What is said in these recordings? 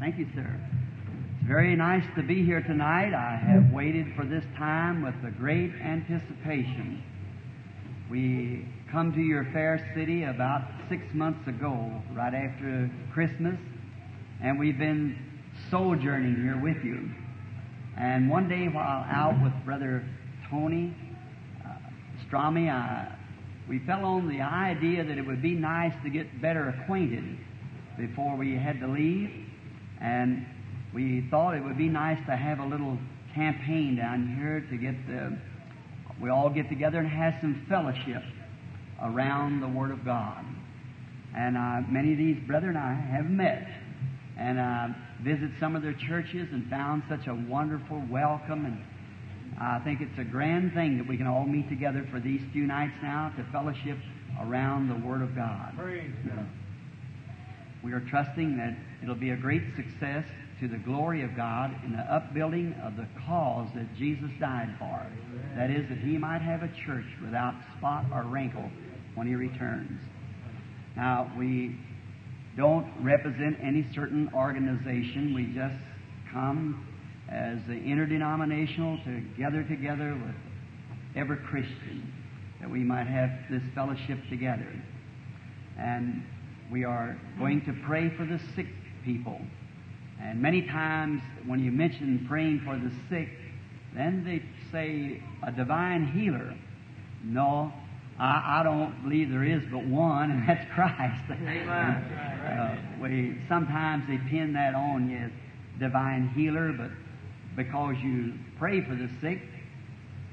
Thank you, sir. It's very nice to be here tonight. I have waited for this time with a great anticipation. We come to your fair city about six months ago, right after Christmas, and we've been sojourning here with you. And one day while out with Brother Tony uh, Stromei, I, we fell on the idea that it would be nice to get better acquainted before we had to leave. And we thought it would be nice to have a little campaign down here to get the, we all get together and have some fellowship around the Word of God. And uh, many of these brethren I have met and uh, visit some of their churches and found such a wonderful welcome. And I think it's a grand thing that we can all meet together for these few nights now to fellowship around the Word of God. Praise God. We are trusting that it'll be a great success to the glory of God in the upbuilding of the cause that Jesus died for. That is, that He might have a church without spot or wrinkle when He returns. Now, we don't represent any certain organization. We just come as the interdenominational to gather together with every Christian that we might have this fellowship together. And we are going to pray for the sick people. And many times when you mention praying for the sick, then they say a divine healer. No, I, I don't believe there is but one, and that's Christ. Amen. uh, we sometimes they pin that on you as divine healer, but because you pray for the sick.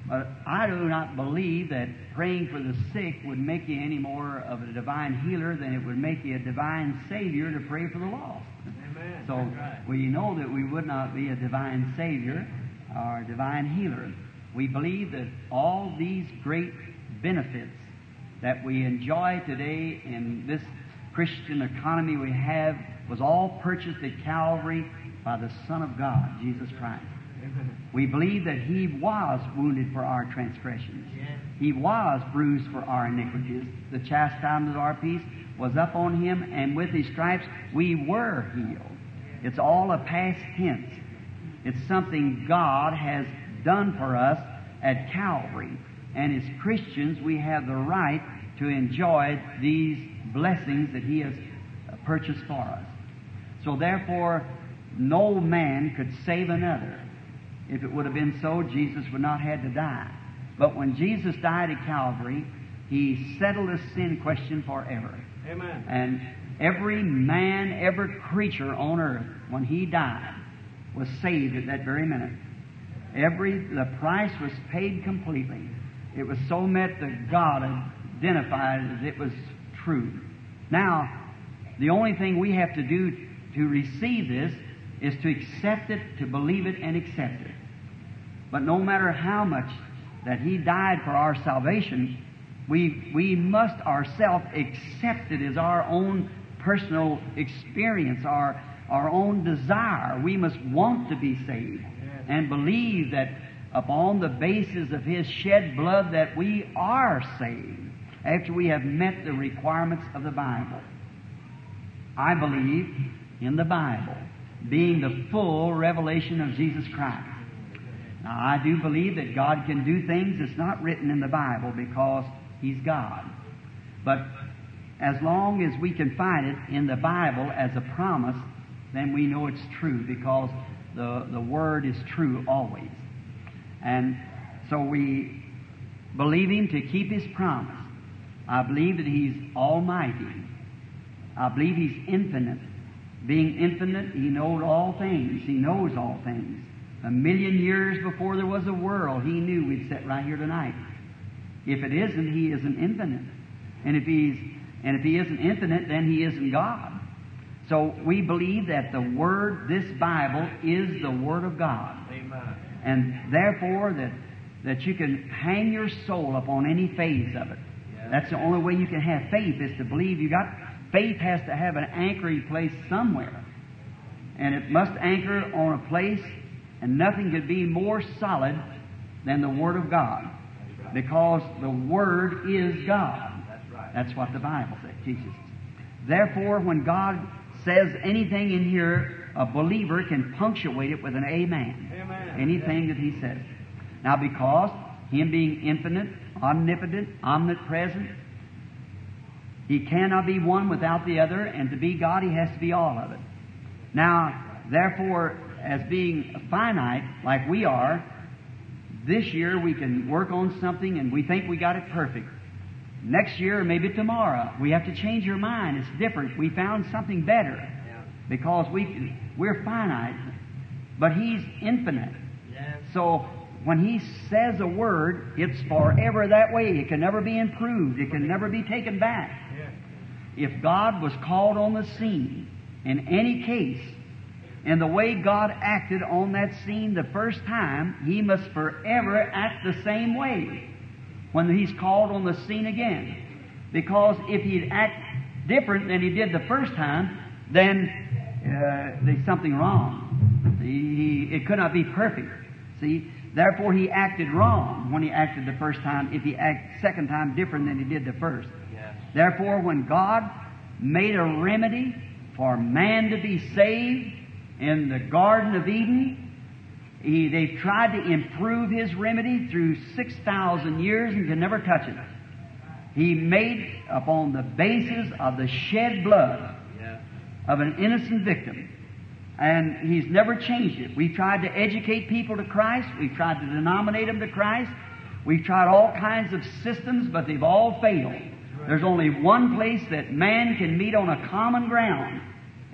But I do not believe that praying for the sick would make you any more of a divine healer than it would make you a divine savior to pray for the lost. Amen. So right. we know that we would not be a divine Savior or a divine healer. We believe that all these great benefits that we enjoy today in this Christian economy we have was all purchased at Calvary by the Son of God, Jesus Christ. We believe that He was wounded for our transgressions. He was bruised for our iniquities. The chastisement of our peace was up on him, and with his stripes we were healed. It's all a past tense. It's something God has done for us at Calvary. And as Christians, we have the right to enjoy these blessings that He has purchased for us. So therefore, no man could save another. If it would have been so, Jesus would not have had to die. But when Jesus died at Calvary, He settled the sin question forever. Amen. And every man, every creature on earth, when he died, was saved at that very minute. Every the price was paid completely. It was so met that God identified as it was true. Now, the only thing we have to do to receive this is to accept it, to believe it, and accept it. But no matter how much that He died for our salvation, we, we must ourselves accept it as our own personal experience, our, our own desire. We must want to be saved and believe that upon the basis of His shed blood that we are saved after we have met the requirements of the Bible. I believe in the Bible being the full revelation of Jesus Christ. Now, I do believe that God can do things that's not written in the Bible because He's God. But as long as we can find it in the Bible as a promise, then we know it's true because the, the Word is true always. And so we believe Him to keep His promise. I believe that He's almighty. I believe He's infinite. Being infinite, He knows all things. He knows all things. A million years before there was a world, He knew we'd sit right here tonight. If it isn't, He isn't infinite. And if He's and if He isn't infinite, then He isn't God. So we believe that the Word, this Bible, is the Word of God. Amen. And therefore that that you can hang your soul upon any phase of it. Yeah. That's the only way you can have faith is to believe you got faith has to have an anchoring place somewhere. And it must anchor on a place and nothing could be more solid than the Word of God. Because the Word is God. That's what the Bible says, teaches us. Therefore, when God says anything in here a believer can punctuate it with an amen. Amen. Anything that he says. Now, because him being infinite, omnipotent, omnipresent, he cannot be one without the other, and to be God, he has to be all of it. Now, therefore, as being finite, like we are, this year we can work on something and we think we got it perfect. Next year, maybe tomorrow, we have to change your mind. It's different. We found something better because we we're finite, but He's infinite. So when He says a word, it's forever that way. It can never be improved. It can never be taken back. If God was called on the scene in any case, and the way God acted on that scene the first time, He must forever act the same way when He's called on the scene again. Because if He'd act different than He did the first time, then uh, there's something wrong. He, he, it could not be perfect. See, therefore He acted wrong when He acted the first time. If He acted second time different than He did the first. Yes. Therefore, when God made a remedy for man to be saved in the Garden of Eden, he, they've tried to improve his remedy through 6,000 years and can never touch it. He made upon the basis of the shed blood of an innocent victim. And he's never changed it. We've tried to educate people to Christ. We've tried to denominate them to Christ. We've tried all kinds of systems, but they've all failed. There's only one place that man can meet on a common ground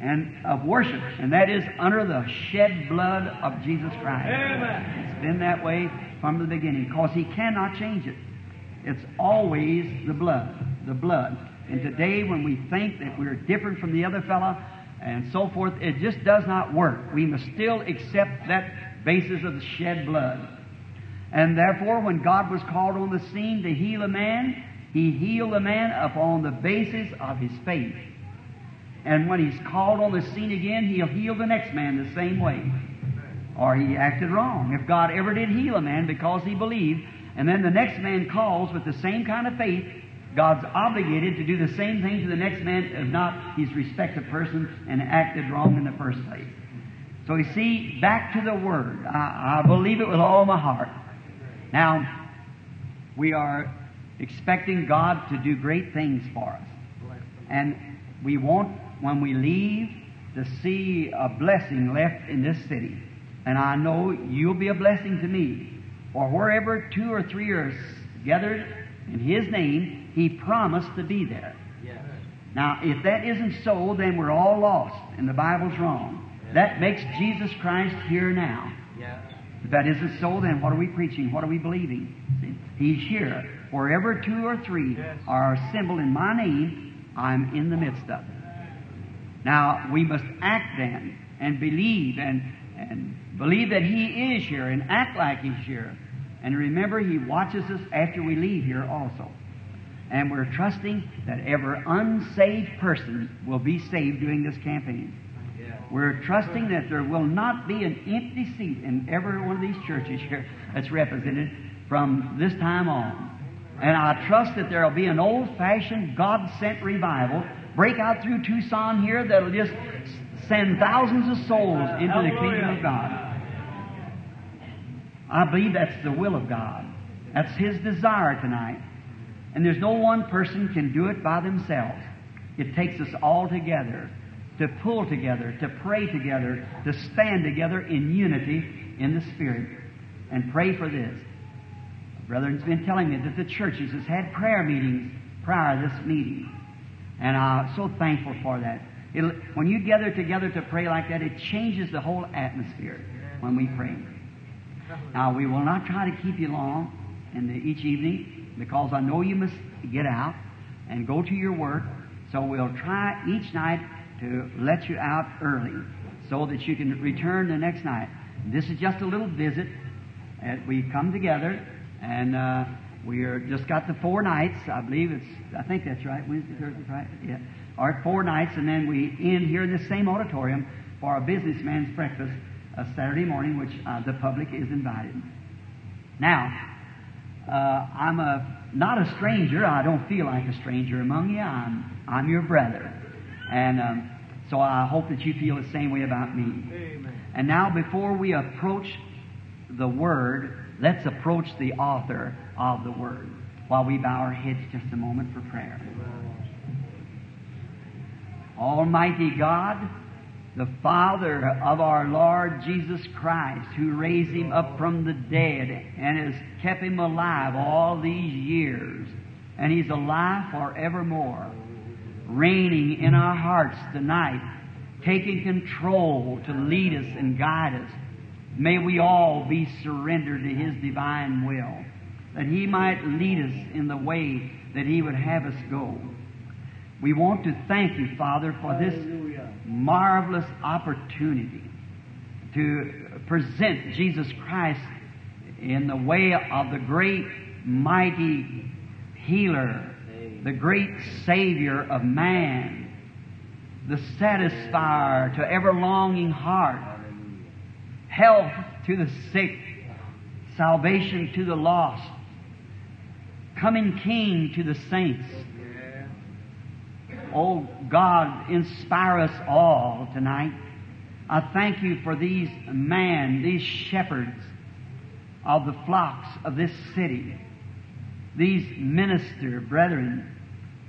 and of worship, and that is under the shed blood of Jesus Christ. Amen. It's been that way from the beginning because he cannot change it. It's always the blood, the blood. And today, when we think that we're different from the other fellow and so forth, it just does not work. We must still accept that basis of the shed blood. And therefore, when God was called on the scene to heal a man, He healed the man upon the basis of his faith. And when He's called on the scene again, He'll heal the next man the same way. Or he acted wrong. If God ever did heal a man because he believed, and then the next man calls with the same kind of faith, God's obligated to do the same thing to the next man if not his respective person and acted wrong in the first place. So you see, back to the Word. I, I believe it with all my heart. Now, we are expecting God to do great things for us. And we want, when we leave, to see a blessing left in this city. And I know you'll be a blessing to me. For wherever two or three are gathered in His name, He promised to be there. Yes. Now, if that isn't so, then we're all lost, and the Bible's wrong. That makes Jesus Christ here now. Yes. If that isn't so, then what are we preaching? What are we believing? See, He's here. Wherever two or three Yes. are assembled in my name, I'm in the midst of it. Now, we must act then and believe and, and believe that He is here and act like He's here. And remember, He watches us after we leave here also. And we're trusting that every unsaved person will be saved during this campaign. We're trusting that there will not be an empty seat in every one of these churches here that's represented from this time on. And I trust that there will be an old fashioned, God sent revival break out through Tucson here that'll just send thousands of souls into the kingdom of God. I believe that's the will of God. That's His desire tonight. And there's no one person can do it by themselves. It takes us all together to pull together, to pray together, to stand together in unity in the Spirit and pray for this. A brethren's been telling me that the churches has had prayer meetings prior to this meeting. And I'm so thankful for that. It'll, when you gather together to pray like that, it changes the whole atmosphere when we pray. Now, we will not try to keep you long in the, each evening because I know you must get out and go to your work. So we'll try each night to let you out early so that you can return the next night. This is just a little visit. And we come together and uh, we are just got the four nights. I believe it's, I think that's right, Wednesday, Thursday, Friday. Yeah. All right, four nights, and then we end here in this same auditorium for a businessman's breakfast a Saturday morning, which uh, the public is invited. Now, uh, I'm a not a stranger. I don't feel like a stranger among you. I'm I'm your brother, and um, So I hope that you feel the same way about me. Amen. And now, before we approach the Word, let's approach the author of the Word while we bow our heads just a moment for prayer. Almighty God, the Father of our Lord Jesus Christ, who raised him up from the dead and has kept him alive all these years, and he's alive forevermore, reigning in our hearts tonight, taking control to lead us and guide us. May we all be surrendered to his divine will, that he might lead us in the way that he would have us go. We want to thank you, Father, for this marvelous opportunity to present Jesus Christ in the way of the great, mighty healer, the great Savior of man, the satisfier to ever longing heart, health to the sick, salvation to the lost, coming King to the saints. Oh God, inspire us all tonight. I thank you for these men, these shepherds of the flocks of this city, these minister brethren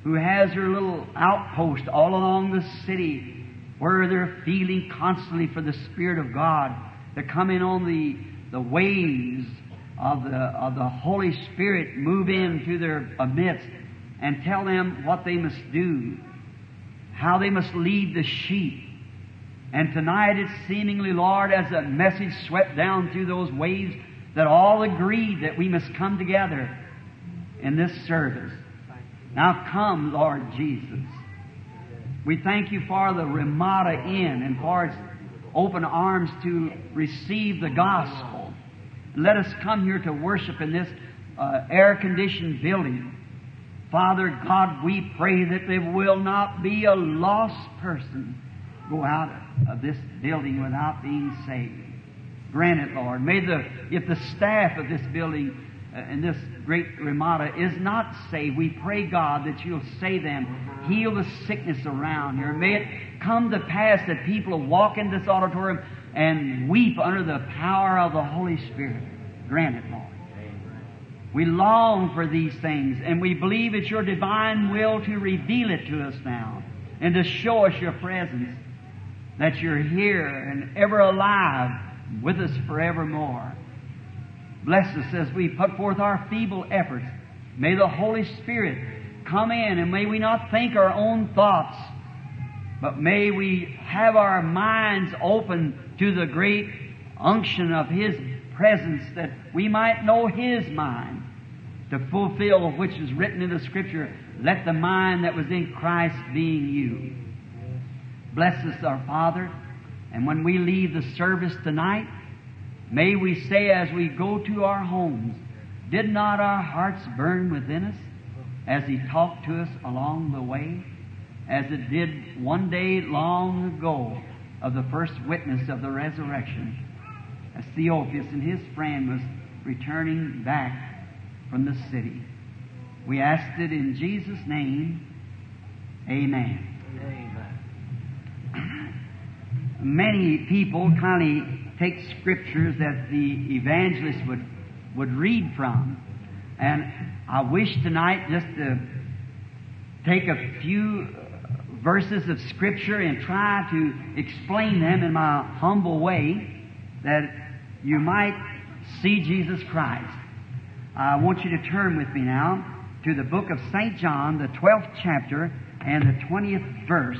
who has their little outpost all along the city where they're feeling constantly for the Spirit of God to come in on the, the waves of the, of the Holy Spirit, move in into their midst and tell them what they must do, how they must lead the sheep. And tonight it's seemingly, Lord, as a message swept down through those waves, that all agreed that we must come together in this service. Now come, Lord Jesus. We thank you for the Ramada Inn and for its open arms to receive the gospel. Let us come here to worship in this uh, air conditioned building. Father God, we pray that there will not be a lost person go out of this building without being saved. Grant it, Lord. May the, if the staff of this building uh, and this great Ramada is not saved, we pray, God, that you'll save them. Heal the sickness around here. May it come to pass that people will walk in this auditorium and weep under the power of the Holy Spirit. Grant it, Lord. We long for these things, and we believe it's your divine will to reveal it to us now and to show us your presence, that you're here and ever alive with us forevermore. Bless us as we put forth our feeble efforts. May the Holy Spirit come in, and may we not think our own thoughts, but may we have our minds open to the great unction of His presence that we might know His mind to fulfill which is written in the Scripture, let the mind that was in Christ be in you. Bless us, our Father, and when we leave the service tonight, may we say as we go to our homes, did not our hearts burn within us as He talked to us along the way, as it did one day long ago of the first witness of the resurrection, as Theophilus and his friend was returning back from the city. We asked it in Jesus' name. Amen. Many people kind of take scriptures that the evangelist would, would read from. And I wish tonight just to take a few verses of scripture and try to explain them in my humble way that you might see Jesus Christ. I want you to turn with me now to the book of St. John, the 12th chapter and the 20th verse,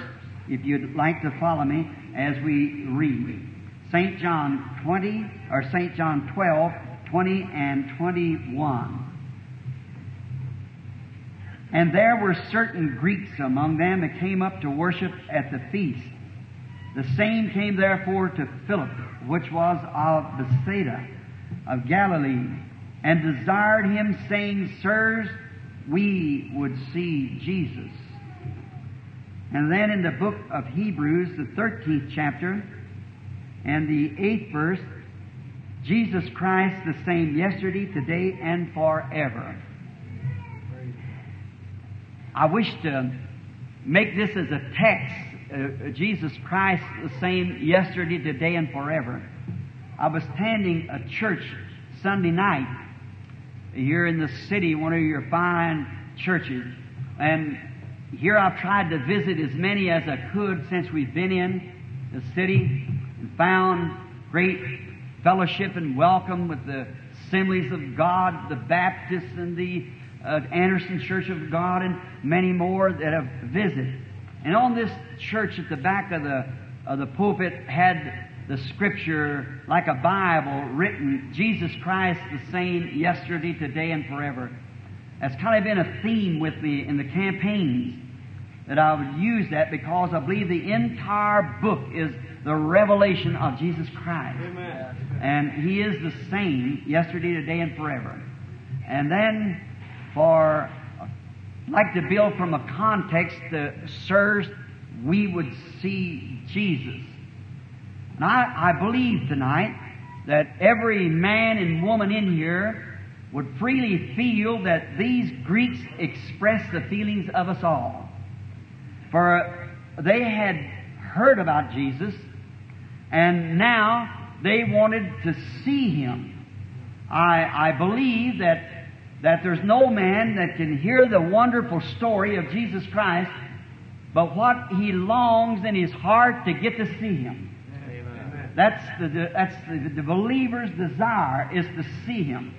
if you'd like to follow me as we read. St. John 20, or St. John 12, 20 and 21. And there were certain Greeks among them that came up to worship at the feast. The same came therefore to Philip, which was of Bethsaida of Galilee, and desired him, saying, Sirs, we would see Jesus. And then in the book of Hebrews, the 13th chapter, and the 8th verse, Jesus Christ the same yesterday, today, and forever. I wish to make this as a text uh, Jesus Christ the same yesterday, today, and forever. I was attending a church Sunday night here in the city, one of your fine churches, and here I've tried to visit as many as I could since we've been in the city and found great fellowship and welcome with the assemblies of God, the Baptists and the uh, Anderson Church of God, and many more that have visited. And on this church at the back of the of the pulpit had the scripture like a Bible written, Jesus Christ the same yesterday, today, and forever. That's kind of been a theme with me in the campaigns that I would use that because I believe the entire book is the revelation of Jesus Christ. Amen. And He is the same yesterday, today, and forever. And then for like to build from a context that sirs, we would see Jesus. And I, I believe tonight that every man and woman in here would freely feel that these Greeks express the feelings of us all. For they had heard about Jesus, and now they wanted to see him. I, I believe that, that there's no man that can hear the wonderful story of Jesus Christ, but what he longs in his heart to get to see him. Amen. That's the, that's the, the believer's desire is to see him.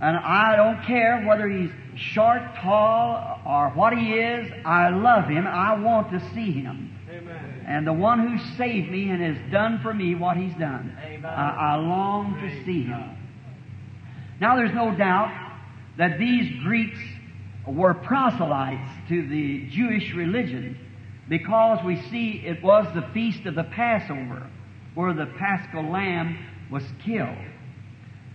And I don't care whether he's short, tall, or what he is. I love him. I want to see him. Amen. And the one who saved me and has done for me what he's done. I, I long to see him. Now there's no doubt that these Greeks were proselytes to the Jewish religion because we see it was the feast of the Passover where the paschal lamb was killed.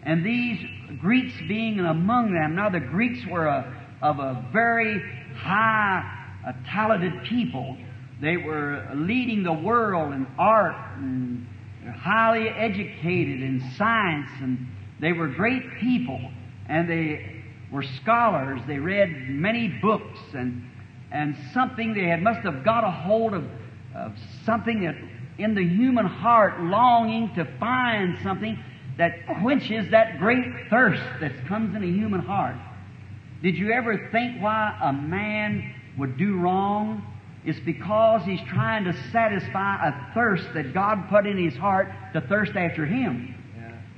And these Greeks being among them, now the Greeks were a, of a very high, uh, talented people. They were leading the world in art and highly educated in science, and they were great people. And they were scholars. They read many books, and and something they had must have got a hold of, of something that in the human heart longing to find something that quenches that great thirst that comes in a human heart. Did you ever think why a man would do wrong? It's because he's trying to satisfy a thirst that God put in his heart to thirst after him.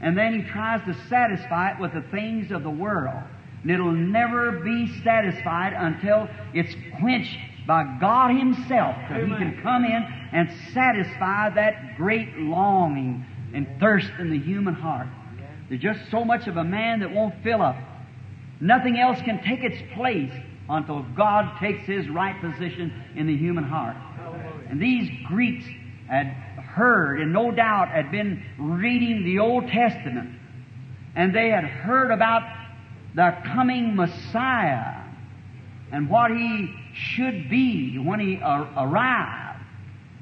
And then he tries to satisfy it with the things of the world. And it'll never be satisfied until it's quenched by God Himself. That He can come in and satisfy that great longing and thirst in the human heart. There's just so much of a man that won't fill up. Nothing else can take its place until God takes His right position in the human heart. And these Greeks had heard, and no doubt had been reading the Old Testament, and they had heard about the coming Messiah and what he should be when he ar- arrived.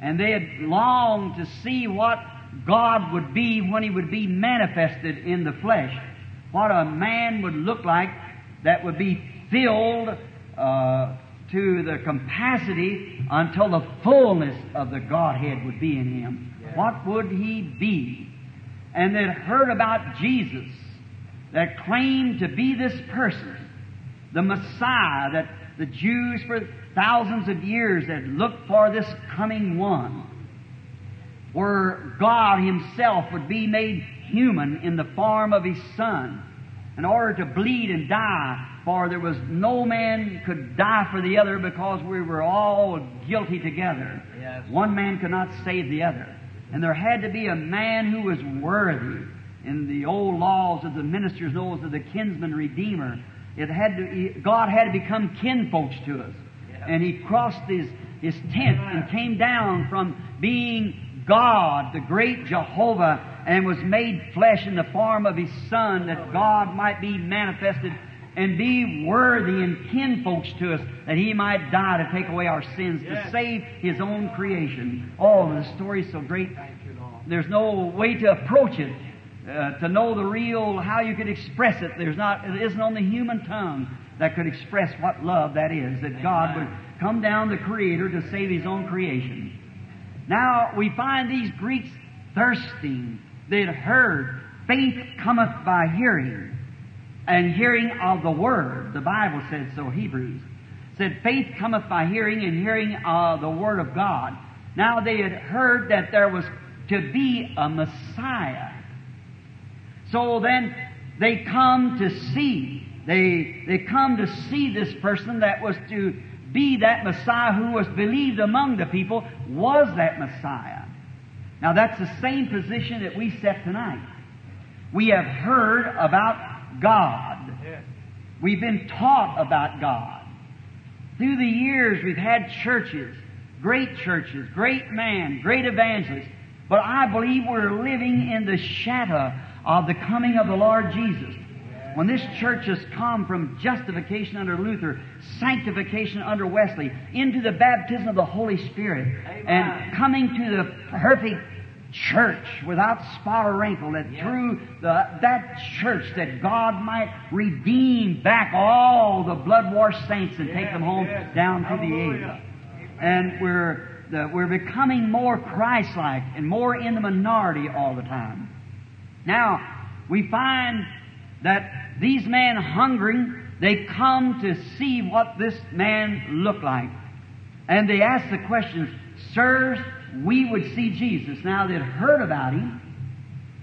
And they had longed to see what God would be when he would be manifested in the flesh. What a man would look like that would be filled uh, to the capacity until the fullness of the Godhead would be in him. What would he be? And they'd heard about Jesus that claimed to be this person, the Messiah that the Jews for thousands of years had looked for this coming one, where God Himself would be made human in the form of His Son in order to bleed and die, for there was no man could die for the other because we were all guilty together. Yes. One man could not save the other. And there had to be a man who was worthy in the old laws of the ministers' laws of the kinsman redeemer. It had to, God had to become kinfolks to us. And He crossed His, his tent and came down from being God, the great Jehovah, and was made flesh in the form of His Son that God might be manifested and be worthy and kinfolks to us that He might die to take away our sins, to save His own creation. Oh, the story's so great. Thank you, Lord. There's no way to approach it, uh, to know the real, how you could express it. There's not, it isn't on the human tongue. that could express what love that is, that God would come down, the Creator, to save His own creation. Now, we find these Greeks thirsting. They'd heard, faith cometh by hearing, and hearing of the Word. The Bible said so, Hebrews. Said, faith cometh by hearing, and hearing of the Word of God. Now, they had heard that there was to be a Messiah. So then, they come to see. They, they come to see this person that was to be that Messiah who was believed among the people was that Messiah. Now that's the same position that we set tonight. We have heard about God. We've been taught about God. Through the years we've had churches, great churches, great men, great evangelists, but I believe we're living in the shadow of the coming of the Lord Jesus. When this church has come from justification under Luther, sanctification under Wesley, into the baptism of the Holy Spirit, and coming to the perfect church without spot or wrinkle, that through the, that church that God might redeem back all the blood-washed saints and take them home down to the age. And we're, the, we're becoming more Christ-like and more in the minority all the time. Now, we find that these men hungering, they come to see what this man looked like. And they ask the question, Sirs, we would see Jesus. Now they'd heard about him,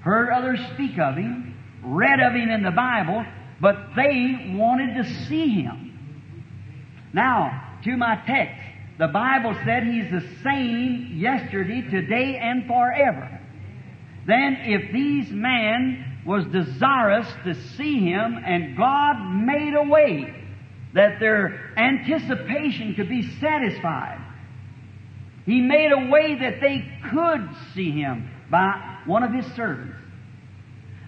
heard others speak of him, read of him in the Bible, but they wanted to see him. Now, to my text, the Bible said he's the same yesterday, today, and forever. Then if these men was desirous to see him, and God made a way that their anticipation could be satisfied. He made a way that they could see him by one of his servants.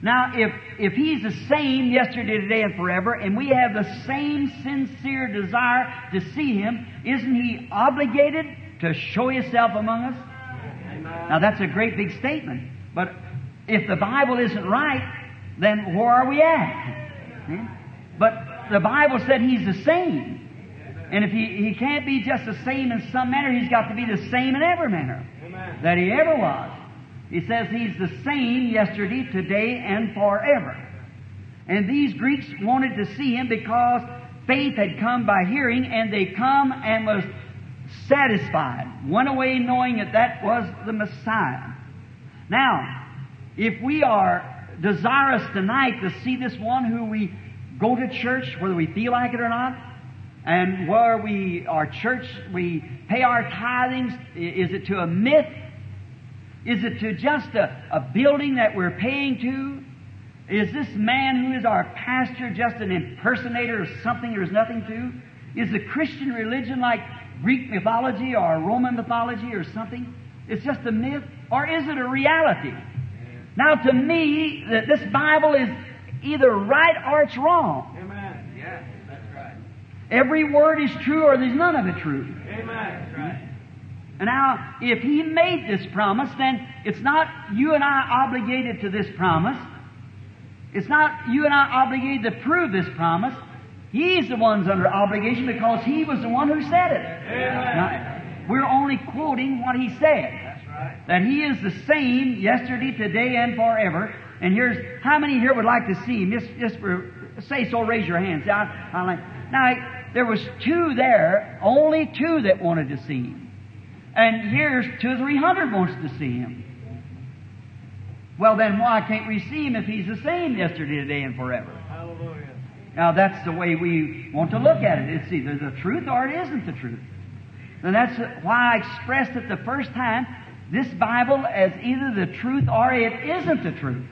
Now, if, if he's the same yesterday, today, and forever, and we have the same sincere desire to see him, isn't he obligated to show himself among us? Now, that's a great big statement. But if the Bible isn't right, then where are we at? Hmm? But the Bible said He's the same. And if he, he can't be just the same in some manner, He's got to be the same in every manner Amen. that He ever was. He says He's the same yesterday, today, and forever. And these Greeks wanted to see Him because faith had come by hearing, and they come and was satisfied, went away knowing that that was the Messiah. Now, if we are desirous tonight to see this one who we go to church, whether we feel like it or not, and where we, our church, we pay our tithings, is it to a myth? Is it to just a, a building that we're paying to? Is this man who is our pastor just an impersonator of something there's nothing to? Is the Christian religion like Greek mythology or Roman mythology or something? It's just a myth? Or is it a reality? Now, to me, this Bible is either right or it's wrong. Amen. Yes, that's right. Every word is true or there's none of it true. Amen. That's right. And now, if He made this promise, then it's not you and I obligated to this promise. It's not you and I obligated to prove this promise. He's the one's under obligation because He was the one who said it. Amen. Now, we're only quoting what He said. That He is the same yesterday, today, and forever. And here's how many here would like to see Him? Just, just for, say so, raise your hands. I, I like, now, there was two there, only two that wanted to see Him. And here's two or three hundred wants to see Him. Well, then why can't we see Him if He's the same yesterday, today, and forever? Hallelujah. Now that's the way we want to look at it. It's either the truth or it isn't the truth. And that's why I expressed it the first time, this Bible as either the truth or it isn't the truth.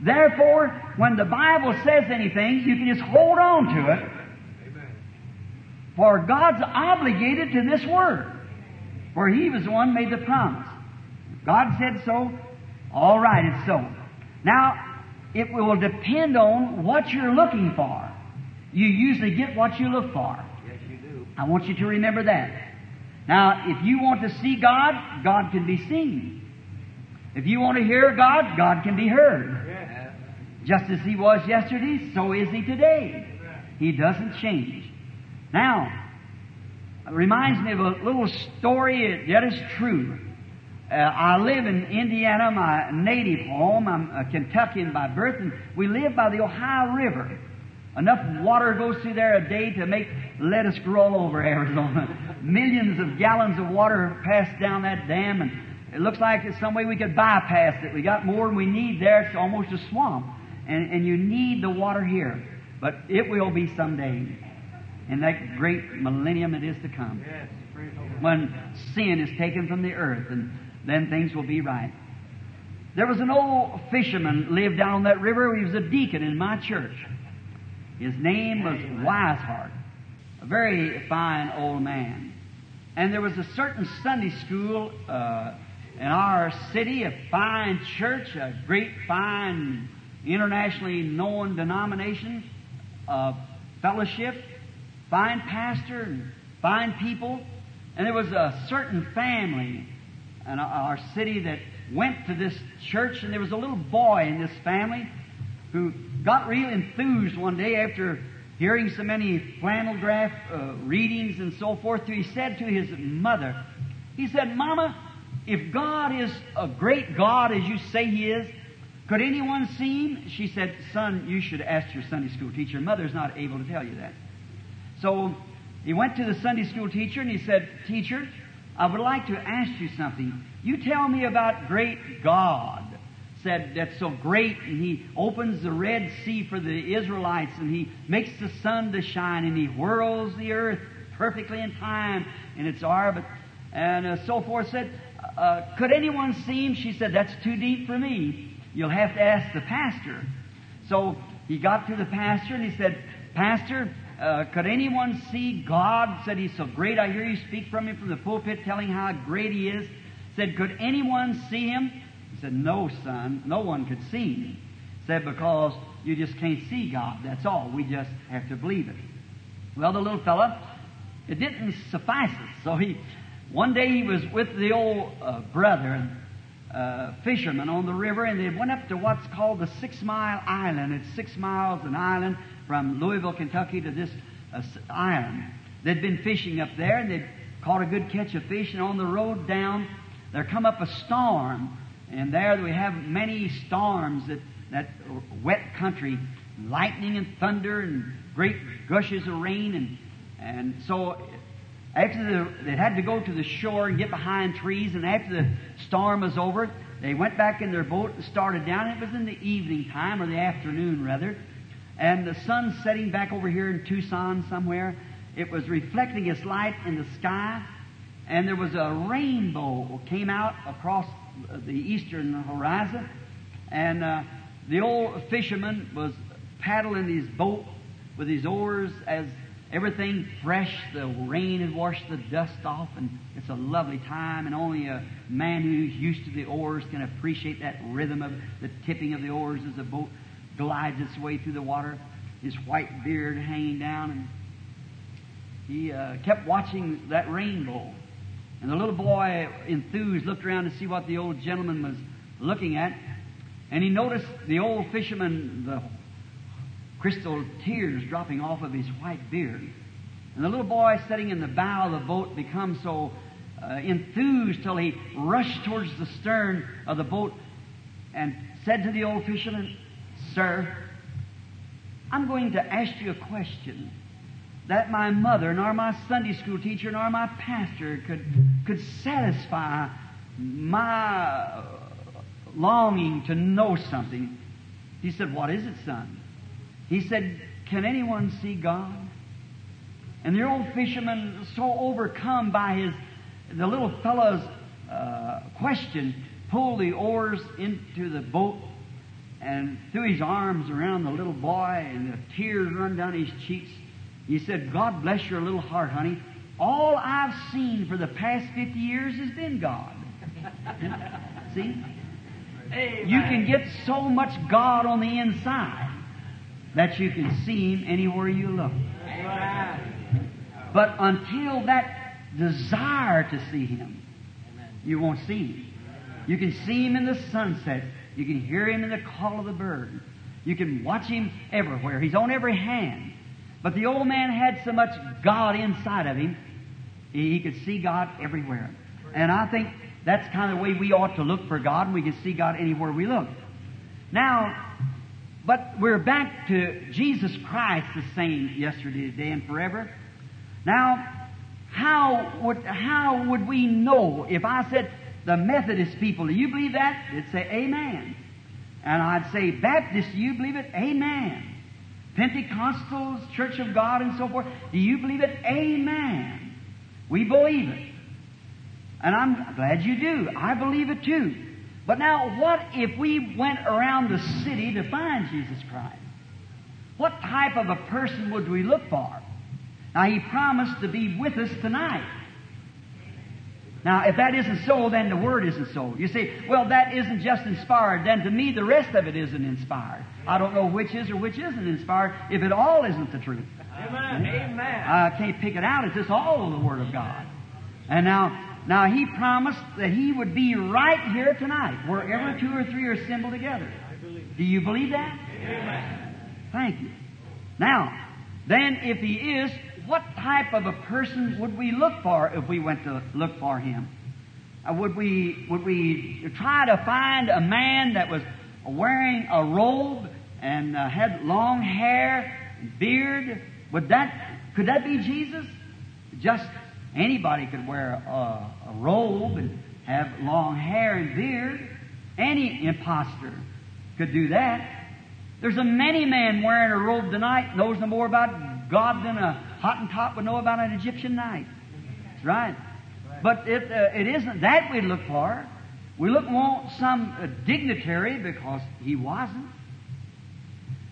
Therefore, when the Bible says anything, you can just hold on to it, for God's obligated to this Word. For He was the one who made the promise. If God said so, all right, it's so. Now, it will depend on what you're looking for. You usually get what you look for. Yes, you do. I want you to remember that. Now, if you want to see God, God can be seen. If you want to hear God, God can be heard. Just as He was yesterday, so is He today. He doesn't change. Now, it reminds me of a little story that is true. Uh, I live in Indiana, my native home. I'm a Kentuckian by birth, and we live by the Ohio River. Enough water goes through there a day to make lettuce grow all over Arizona. Millions of gallons of water pass down that dam, and it looks like there's some way we could bypass it. We got more than we need there. It's almost a swamp. And, and you need the water here. But it will be someday. In that great millennium it is to come. When sin is taken from the earth, and then things will be right. There was an old fisherman lived down on that river. He was a deacon in my church. His name was Wiseheart, a very fine old man. And there was a certain Sunday school uh, in our city, a fine church, a great, fine, internationally known denomination of fellowship, fine pastor, and fine people. And there was a certain family in our city that went to this church, and there was a little boy in this family who got real enthused one day after hearing so many flannel graph uh, readings and so forth. He said to his mother, he said, Mama, if God is a great God as you say He is, could anyone see Him? She said, Son, you should ask your Sunday school teacher. Mother's not able to tell you that. So he went to the Sunday school teacher and he said, Teacher, I would like to ask you something. You tell me about great God. Said that's so great, and He opens the Red Sea for the Israelites, and He makes the sun to shine, and He whirls the earth perfectly in time in its orbit, and uh, so forth. Said, uh, could anyone see Him? She said, that's too deep for me. You'll have to ask the pastor. So he got to the pastor and he said, Pastor, uh, could anyone see God? Said he's so great. I hear you speak from him from the pulpit, telling how great he is. Said, could anyone see him? Said, No, son, no one could see him. Said because you just can't see God. That's all. We just have to believe it. Well, the little fella, it didn't suffice it. So he, one day he was with the old uh, brother, uh, fisherman on the river, and they went up to what's called the Six Mile Island. It's six miles an island from Louisville, Kentucky to this uh, island. They'd been fishing up there, and they'd caught a good catch of fish, and on the road down, there come up a storm, and there we have many storms that that wet country, lightning and thunder and great gushes of rain, and and so after the, they had to go to the shore and get behind trees, and after the storm was over, they went back in their boat and started down. It was in the evening time, or the afternoon rather, and the sun setting back over here in Tucson somewhere. It was reflecting its light in the sky, and there was a rainbow came out across the eastern horizon, and uh, the old fisherman was paddling his boat with his oars as everything fresh. The rain had washed the dust off, and it's a lovely time. And only a man who's used to the oars can appreciate that rhythm of the tipping of the oars as the boat glides its way through the water. His white beard hanging down, and he uh, kept watching that rainbow. And the little boy, enthused, looked around to see what the old gentleman was looking at, and he noticed the old fisherman, the crystal tears dropping off of his white beard. And the little boy sitting in the bow of the boat become so uh, enthused till he rushed towards the stern of the boat and said to the old fisherman, Sir, I'm going to ask you a question that my mother, nor my Sunday school teacher, nor my pastor could, could satisfy my longing to know something. He said, What is it, son? He said, Can anyone see God? And the old fisherman, so overcome by his, the little fellow's uh, question, pulled the oars into the boat and threw his arms around the little boy, and the tears run down his cheeks. He said, God bless your little heart, honey. All I've seen for the past 50 years has been God. See? You can get so much God on the inside that you can see Him anywhere you look. But until that desire to see Him, you won't see Him. You can see Him in the sunset. You can hear Him in the call of the bird. You can watch Him everywhere. He's on every hand. But the old man had so much God inside of him, he could see God everywhere. And I think that's kind of the way we ought to look for God, and we can see God anywhere we look. Now, but we're back to Jesus Christ the same yesterday, today, and forever. Now, how would, how would we know if I said, the Methodist people, do you believe that? They'd say, Amen. And I'd say, Baptist, do you believe it? Amen. Pentecostals, Church of God, and so forth, do you believe it? Amen. We believe it. And I'm glad you do. I believe it too. But now, what if we went around the city to find Jesus Christ? What type of a person would we look for? Now, He promised to be with us tonight. Now, if that isn't so, then the Word isn't so. You say, well, that isn't just inspired. Then to me, the rest of it isn't inspired. I don't know which is or which isn't inspired if it all isn't the truth. Amen. Amen. I can't pick it out. It's just all the Word of God. And now, now He promised that He would be right here tonight, wherever two or three are assembled together. Do you believe that? Amen. Thank you. Now, then, if He is, what type of a person would we look for if we went to look for him? Uh, would we would we try to find a man that was wearing a robe and uh, had long hair, and beard? Would that could that be Jesus? Just anybody could wear a, a robe and have long hair and beard. Any impostor could do that. There's a many man wearing a robe tonight knows no more about God than a Hottentot would know about an Egyptian night. That's right. But it, uh, it isn't that we look for. We look want some uh, dignitary because he wasn't.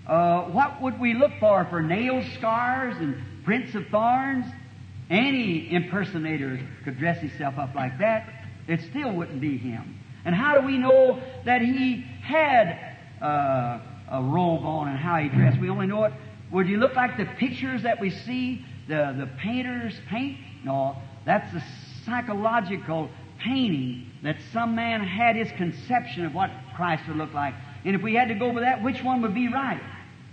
Uh, what would we look for for nail scars and prints of thorns? Any impersonator could dress himself up like that. It still wouldn't be him. And how do we know that he had uh, a robe on and how he dressed? We only know it would you look like the pictures that we see the, the painters paint? No, that's the psychological painting that some man had his conception of what Christ would look like. And if we had to go by that, which one would be right?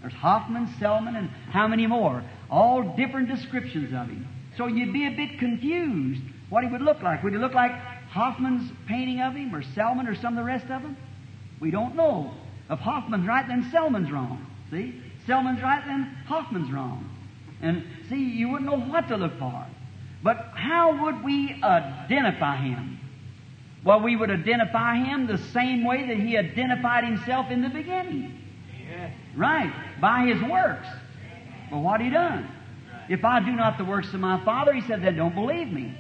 There's Hofmann, Sallman, and how many more? All different descriptions of him. So you'd be a bit confused what he would look like. Would he look like Hofmann's painting of him, or Sallman, or some of the rest of them? We don't know. If Hofmann's right, then Sallman's wrong. See? Sallman's right, then Hofmann's wrong. And see, you wouldn't know what to look for. But how would we identify him? Well, we would identify him the same way that he identified himself in the beginning. Yes. Right, by his works. Well, what he done? If I do not the works of my Father, he said, then don't believe me.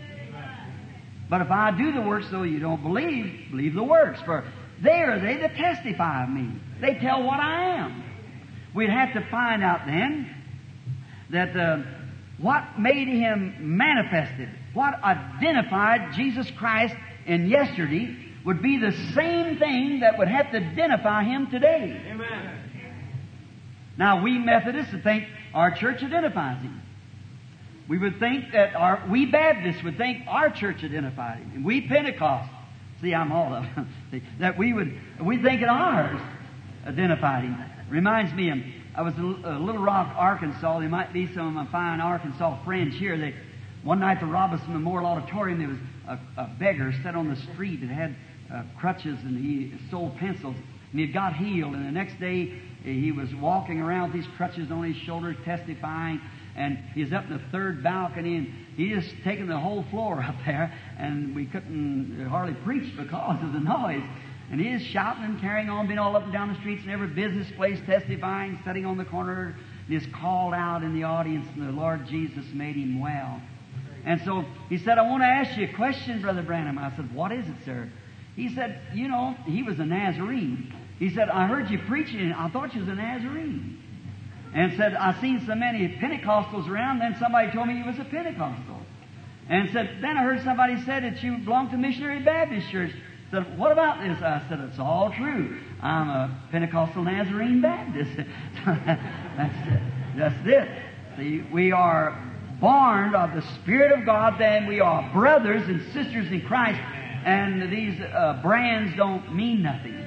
But if I do the works, though you don't believe, believe the works. For they are they that testify of me. They tell what I am. We'd have to find out then that uh, what made him manifested, what identified Jesus Christ in yesterday, would be the same thing that would have to identify him today. Amen. Now, we Methodists would think our church identifies him. We would think that our, we Baptists would think our church identified him. And we Pentecost, see, I'm all of them, that we would, we think that ours identified him. Reminds me of, I was in uh, Little Rock, Arkansas. There might be some of my fine Arkansas friends here. They, one night at the Robinson Memorial Auditorium, there was a, a beggar sat on the street that had uh, crutches and he sold pencils. And he got healed. And the next day, he was walking around with these crutches on his shoulders, testifying. And he's up in the third balcony, and he just taken the whole floor up there. And we couldn't hardly preach because of the noise. And he is shouting and carrying on, being all up and down the streets and every business place testifying, sitting on the corner, and is called out in the audience, and the Lord Jesus made him well. And so he said, I want to ask you a question, Brother Branham. I said, What is it, sir? He said, You know, he was a Nazarene. He said, I heard you preaching, I thought you was a Nazarene. And said, I seen so many Pentecostals around, then somebody told me you was a Pentecostal. And said, then I heard somebody said that you belonged to Missionary Baptist Church said, What about this? I said, It's all true. I'm a Pentecostal Nazarene Baptist. that's, it. that's it. See, we are born of the Spirit of God, then we are brothers and sisters in Christ, and these uh, brands don't mean nothing.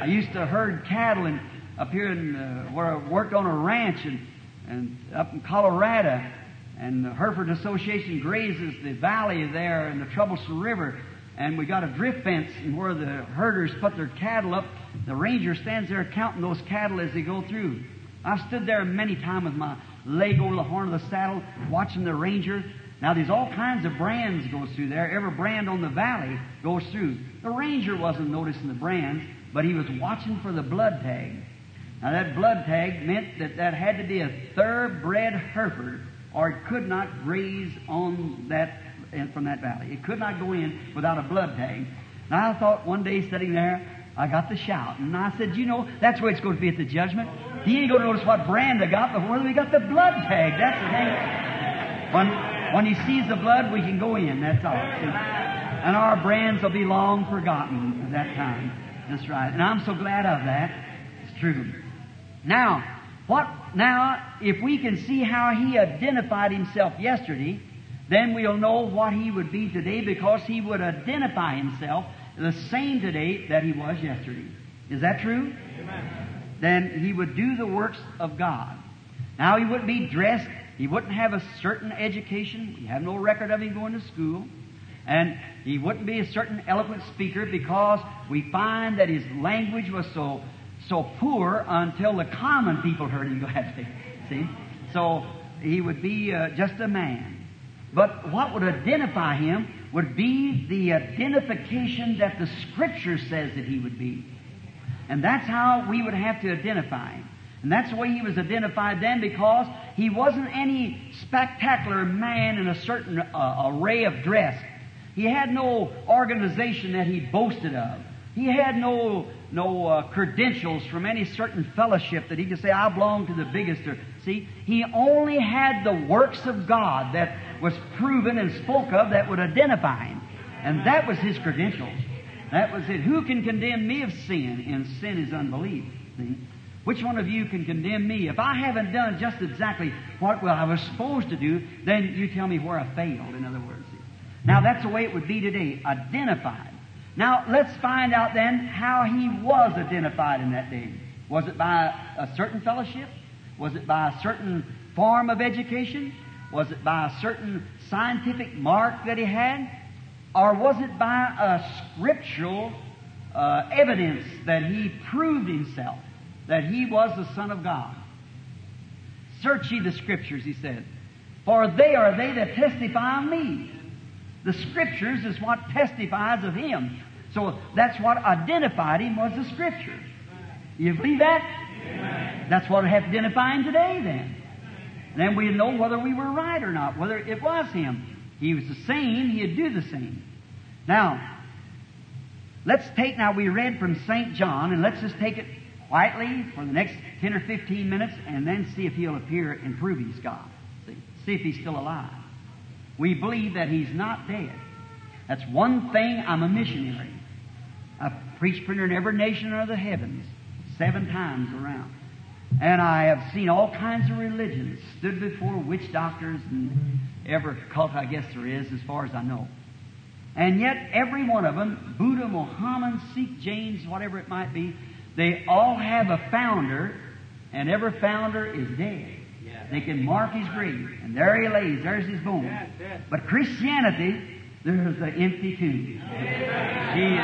I used to herd cattle and up here in, uh, where I worked on a ranch, and and up in Colorado, and the Hereford Association grazes the valley there and the Troublesome River, and we got a drift fence where the herders put their cattle up. The ranger stands there counting those cattle as they go through. I've stood there many times with my leg over the horn of the saddle, watching the ranger. Now there's all kinds of brands goes through there. Every brand on the valley goes through. The ranger wasn't noticing the brands, but he was watching for the blood tag. Now that blood tag meant that that had to be a thoroughbred Hereford, or it could not graze on that from that valley. It could not go in without a blood tag. And I thought one day sitting there, I got the shout, and I said, you know, that's where it's going to be at the judgment. He ain't going to notice what brand I got, but we got the blood tag. That's the thing. When when he sees the blood, we can go in. That's all. And our brands will be long forgotten at that time. That's right. And I'm so glad of that. It's true. Now, what now, if we can see how he identified himself yesterday, then we'll know what he would be today because he would identify himself the same today that he was yesterday. Is that true? Amen. Then he would do the works of God. Now he wouldn't be dressed, he wouldn't have a certain education, we have no record of him going to school, and he wouldn't be a certain eloquent speaker because we find that his language was so so poor until the common people heard him gladly. See? So he would be uh, just a man. But what would identify him would be the identification that the Scripture says that he would be. And that's how we would have to identify him. And that's the way he was identified then because he wasn't any spectacular man in a certain uh, array of dress. He had no organization that he boasted of. He had no no uh, credentials from any certain fellowship that he could say, I belong to the biggest. Or, see, he only had the works of God that was proven and spoke of that would identify him. And that was his credentials. That was it. Who can condemn me of sin? And sin is unbelief. See? Which one of you can condemn me? If I haven't done just exactly what well, I was supposed to do, then you tell me where I failed, in other words. Now that's the way it would be today, identified. Now, let's find out then how he was identified in that day. Was it by a certain fellowship? Was it by a certain form of education? Was it by a certain scientific mark that he had? Or was it by a scriptural uh, evidence that he proved himself that he was the Son of God? Search ye the Scriptures, he said, for they are they that testify of me. The Scriptures is what testifies of him. So that's what identified him was the Scriptures. You believe that? Amen. That's what have to identify him today then. And then we'd know whether we were right or not, whether it was him. He was the same, he'd do the same. Now, let's take, now we read from St. John, and let's just take it quietly for the next 10 or 15 minutes, and then see if he'll appear and prove he's God. See, see if he's still alive. We believe that he's not dead. That's one thing, I'm a missionary. I've preached printer in every nation under the heavens, seven times around. And I have seen all kinds of religions, stood before witch doctors and every cult I guess there is, as far as I know. And yet, every one of them, Buddha, Muhammad, Sikh, Jains, whatever it might be, they all have a founder, and every founder is dead. They can mark his grave, and there he lays, there's his bones. But Christianity, there's an empty tomb. Is-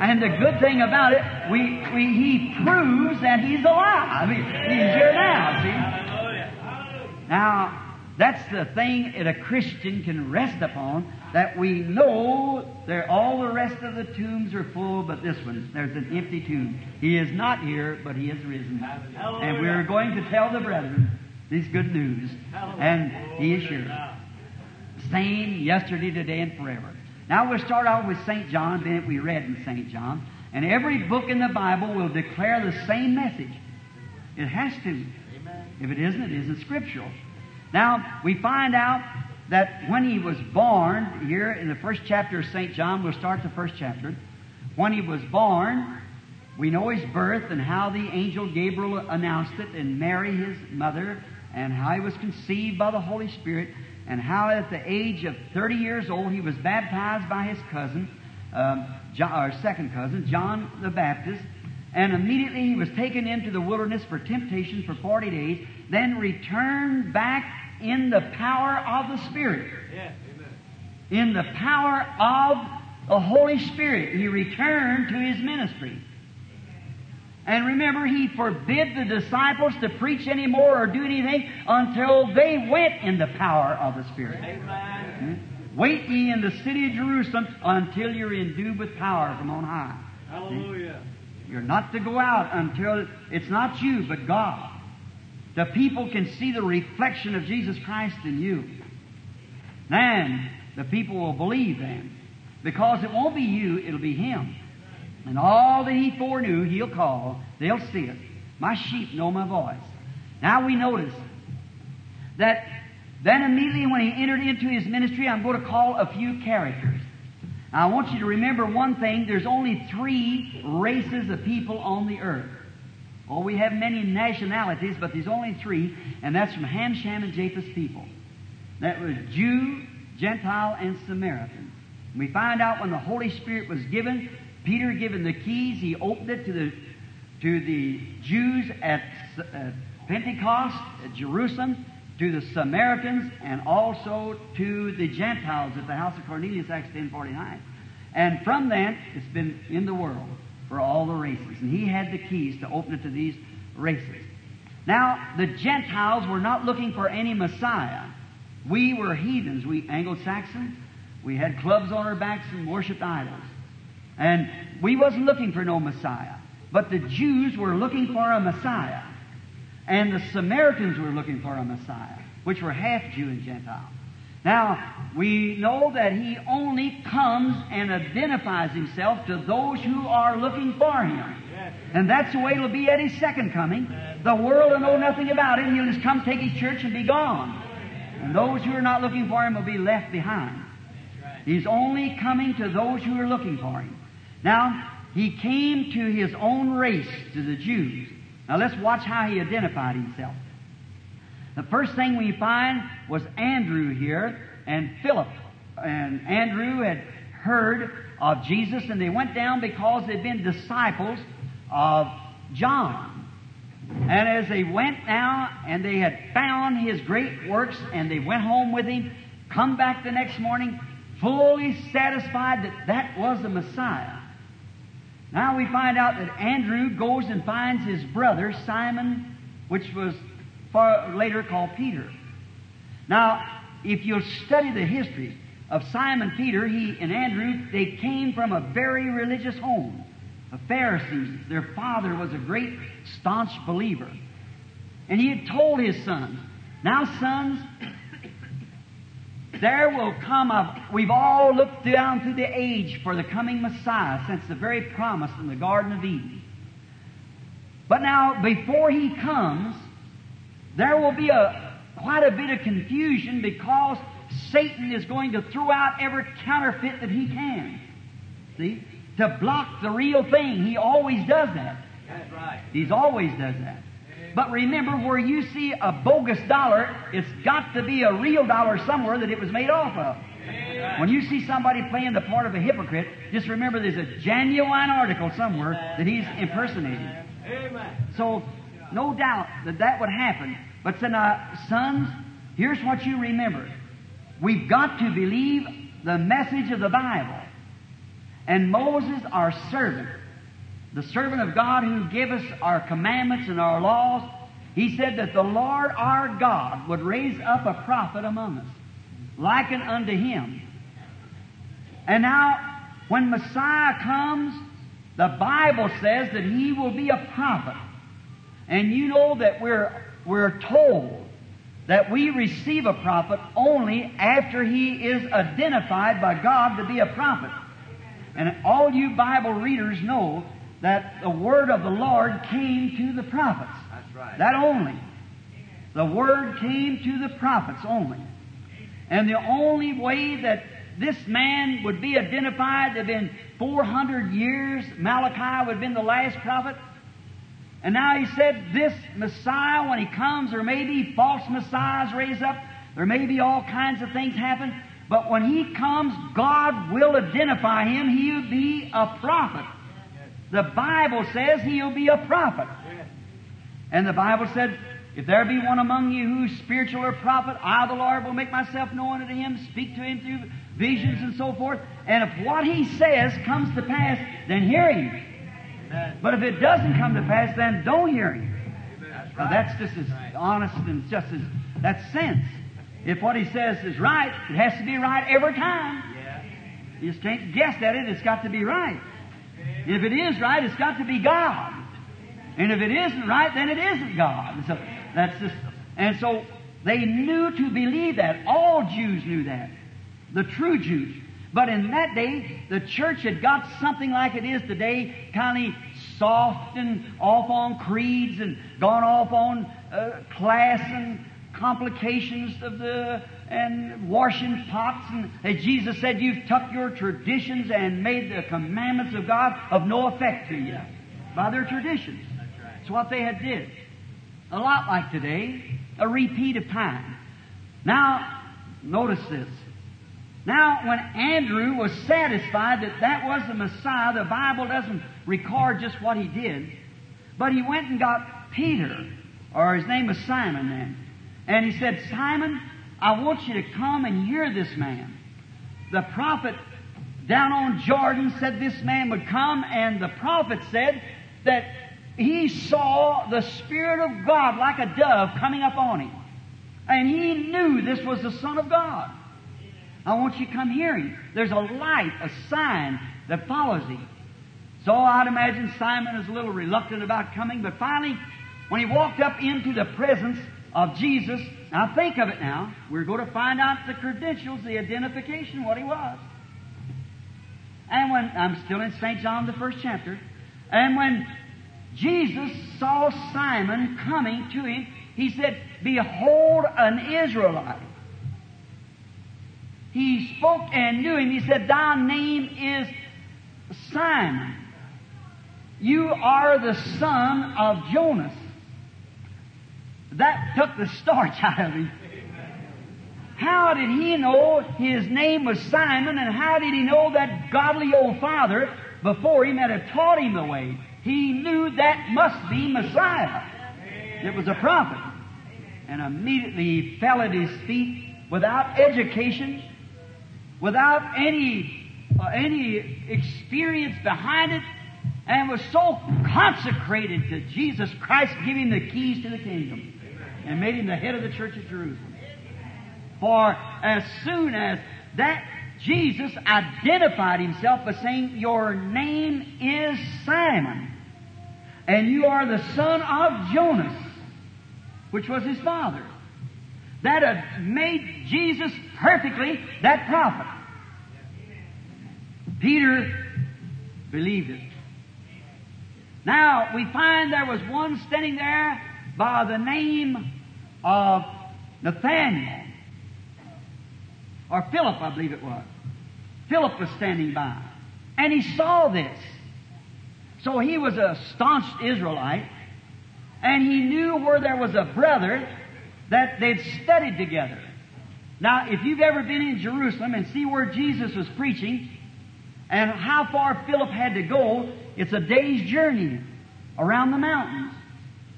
and the good thing about it, we, we, he proves that he's alive. He- He's here now, see? Now, that's the thing that a Christian can rest upon, that we know there all the rest of the tombs are full, but this one, there's an empty tomb. He is not here, but he is risen. And we're going to tell the brethren this good news. And he is here. Same yesterday, today, and forever. Now we'll start out with St. John, then we read in St. John. And every book in the Bible will declare the same message. It has to. If it isn't, it isn't scriptural. Now, we find out that when he was born, here in the first chapter of St. John, we'll start the first chapter. When he was born, we know his birth and how the angel Gabriel announced it, and Mary, his mother, and how he was conceived by the Holy Spirit, and how at the age of 30 years old he was baptized by his cousin, um, John, or second cousin, John the Baptist, And immediately he was taken into the wilderness for temptation for 40 days, then returned back in the power of the Spirit. In the power of the Holy Spirit, he returned to his ministry. And remember, he forbid the disciples to preach anymore or do anything until they went in the power of the Spirit. Amen. Hmm? Wait ye in the city of Jerusalem until you're endued with power from on high. Hallelujah. Hmm? You're not to go out until it's not you, but God. The people can see the reflection of Jesus Christ in you. Then the people will believe then. Because it won't be you, it'll be Him. And all that He foreknew, He'll call. They'll see it. My sheep know my voice. Now we notice that then immediately when He entered into His ministry, I'm going to call a few characters. Now, I want you to remember one thing. There's only three races of people on the earth. Oh, we have many nationalities, but there's only three, and that's from Ham, Shem, and Japheth's people. That was Jew, Gentile, and Samaritan. We find out when the Holy Spirit was given, Peter given the keys, he opened it to the to the Jews at, Pentecost, at Jerusalem, to the Samaritans, and also to the Gentiles at the house of Cornelius, Acts 10.49. And from then, it's been in the world for all the races. And he had the keys to open it to these races. Now, the Gentiles were not looking for any Messiah. We were heathens. We Anglo-Saxon. We had clubs on our backs and worshipped idols. And we wasn't looking for no Messiah. But the Jews were looking for a Messiah. And the Samaritans were looking for a Messiah, which were half Jew and Gentile. Now, we know that he only comes and identifies himself to those who are looking for him. And that's the way it'll be at his second coming. The world will know nothing about him. He'll just come take his church and be gone. And those who are not looking for him will be left behind. He's only coming to those who are looking for him. Now, he came to his own race, to the Jews. Now let's watch how he identified himself. The first thing we find was Andrew here and Philip. And Andrew had heard of Jesus and they went down because they'd been disciples of John. And as they went now and they had found his great works and they went home with him, come back the next morning fully satisfied that that was the Messiah. Now we find out that Andrew goes and finds his brother Simon, which was far later called Peter. Now, if you'll study the history of Simon Peter, he and Andrew, they came from a very religious home, the Pharisees. Their father was a great staunch believer. And he had told his sons, Now, sons, there will come a, we've all looked down through the age for the coming Messiah since the very promise in the Garden of Eden. But now, before he comes, there will be a quite a bit of confusion because Satan is going to throw out every counterfeit that he can. See? To block the real thing. He always does that. That's right. He's always does that. But remember, where you see a bogus dollar, it's got to be a real dollar somewhere that it was made off of. When you see somebody playing the part of a hypocrite, just remember there's a genuine article somewhere that he's impersonating. Amen. So, no doubt that that would happen. But so now, uh, sons, here's what you remember. We've got to believe the message of the Bible. And Moses, our servant, the servant of God who gave us our commandments and our laws, he said that the Lord our God would raise up a prophet among us, likened unto him. And now, when Messiah comes, the Bible says that he will be a prophet. And you know that we're, we're told that we receive a prophet only after he is identified by God to be a prophet. And all you Bible readers know that the word of the Lord came to the prophets. That's right. That only. The word came to the prophets only. And the only way that this man would be identified, there had been 400 years, Malachi would have been the last prophet. And now he said, this Messiah, when he comes, there may be false messiahs raised up, there may be all kinds of things happen, but when he comes, God will identify him. He'll be a prophet. The Bible says he'll be a prophet. And the Bible said, if there be one among you who's spiritual or prophet, I, the Lord, will make myself known unto him, speak to him through visions and so forth. And if what he says comes to pass, then hear him. But if it doesn't come to pass, then don't hear him. Now that's just as honest and just as that's sense. If what he says is right, it has to be right every time. You just can't guess at it. It's got to be right. If it is right, it's got to be God. And if it isn't right, then it isn't God. And so that's just, and so they knew to believe that. All Jews knew that. The true Jews. But in that day, the church had got something like it is today, kind of soft and off on creeds and gone off on uh, class and complications of the and washing pots and as Jesus said, you've took your traditions and made the commandments of God of no effect to you by their traditions. That's what they had did. A lot like today, a repeat of time. Now, notice this. Now, when Andrew was satisfied that that was the Messiah, the Bible doesn't record just what he did, but he went and got Peter, or his name was Simon then, and he said, Simon, I want you to come and hear this man. The prophet down on Jordan said this man would come, and the prophet said that he saw the Spirit of God like a dove coming up on him. And he knew this was the Son of God. I want you to come hear him. There's a light, a sign that follows him. So I'd imagine Simon is a little reluctant about coming, but finally, when he walked up into the presence of Jesus, now think of it now. We're going to find out the credentials, the identification, what he was. And when, I'm still in St. John, the first chapter, and when Jesus saw Simon coming to him, he said, Behold an Israelite. He spoke and knew him. He said, Thy name is Simon. You are the son of Jonas. That took the starch out of him. How did he know his name was Simon, and how did he know that godly old father before him had taught him the way? He knew that must be Messiah. It was a prophet. And immediately he fell at his feet without education, without any, uh, any experience behind it, and was so consecrated to Jesus Christ, giving the keys to the kingdom, and made him the head of the church of Jerusalem. For as soon as that Jesus identified himself by saying, Your name is Simon, and you are the son of Jonas, which was his father. That had made Jesus perfectly that prophet. Peter believed it. Now, we find there was one standing there by the name of Nathaniel. Or Philip, I believe it was. Philip was standing by. And he saw this. So he was a staunch Israelite, and he knew where there was a brother that they'd studied together. Now, if you've ever been in Jerusalem and see where Jesus was preaching and how far Philip had to go, it's a day's journey around the mountains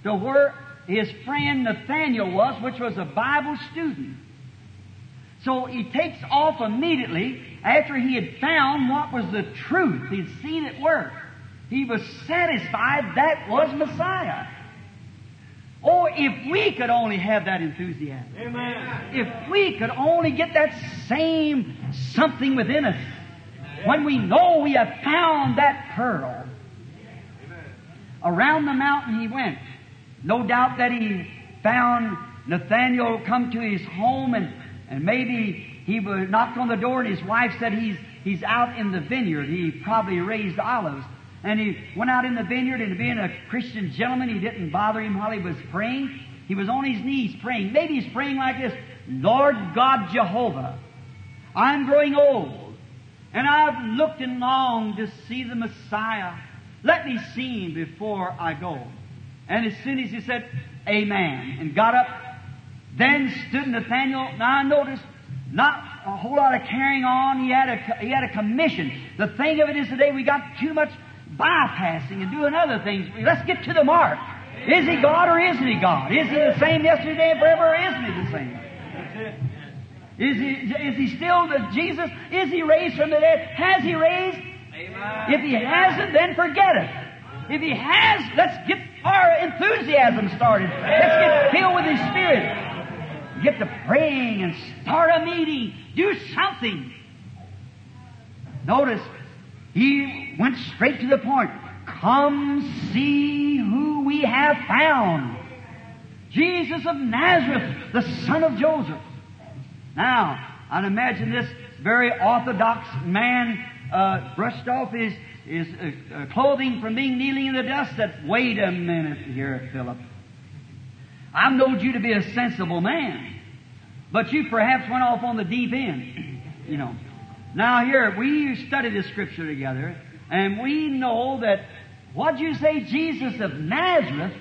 to where his friend Nathaniel was, which was a Bible student. So he takes off immediately after he had found what was the truth. He'd seen it work. He was satisfied that was Messiah. Oh, if we could only have that enthusiasm. Amen. If we could only get that same something within us when we know we have found that pearl. Around the mountain he went. No doubt that he found Nathaniel come to his home and, and maybe he knocked on the door and his wife said he's, he's out in the vineyard. He probably raised olives. And he went out in the vineyard and being a Christian gentleman, he didn't bother him while he was praying. He was on his knees praying. Maybe he's praying like this, Lord God Jehovah, I'm growing old, and I've looked and longed to see the Messiah. Let me see him before I go. And as soon as he said, Amen, and got up, then stood Nathaniel. Now I noticed not a whole lot of carrying on. He had a, he had a commission. The thing of it is today we got too much bypassing and doing other things. Let's get to the mark. Is he God or isn't he God? Is he the same yesterday and forever or isn't he the same? That's it. Is he, is he still the Jesus? Is he raised from the dead? Has he raised? Amen. If he hasn't, then forget it. If he has, let's get our enthusiasm started. Let's get filled with his spirit. Get to praying and start a meeting. Do something. Notice, he went straight to the point. Come see who we have found. Jesus of Nazareth, the son of Joseph. Now, I'd imagine this very orthodox man uh, brushed off his, his uh, uh, clothing from being kneeling in the dust That Wait a minute here, Philip. I've known you to be a sensible man, but you perhaps went off on the deep end, you know. Now here, we study this scripture together, and we know that, what'd you say, Jesus of Nazareth?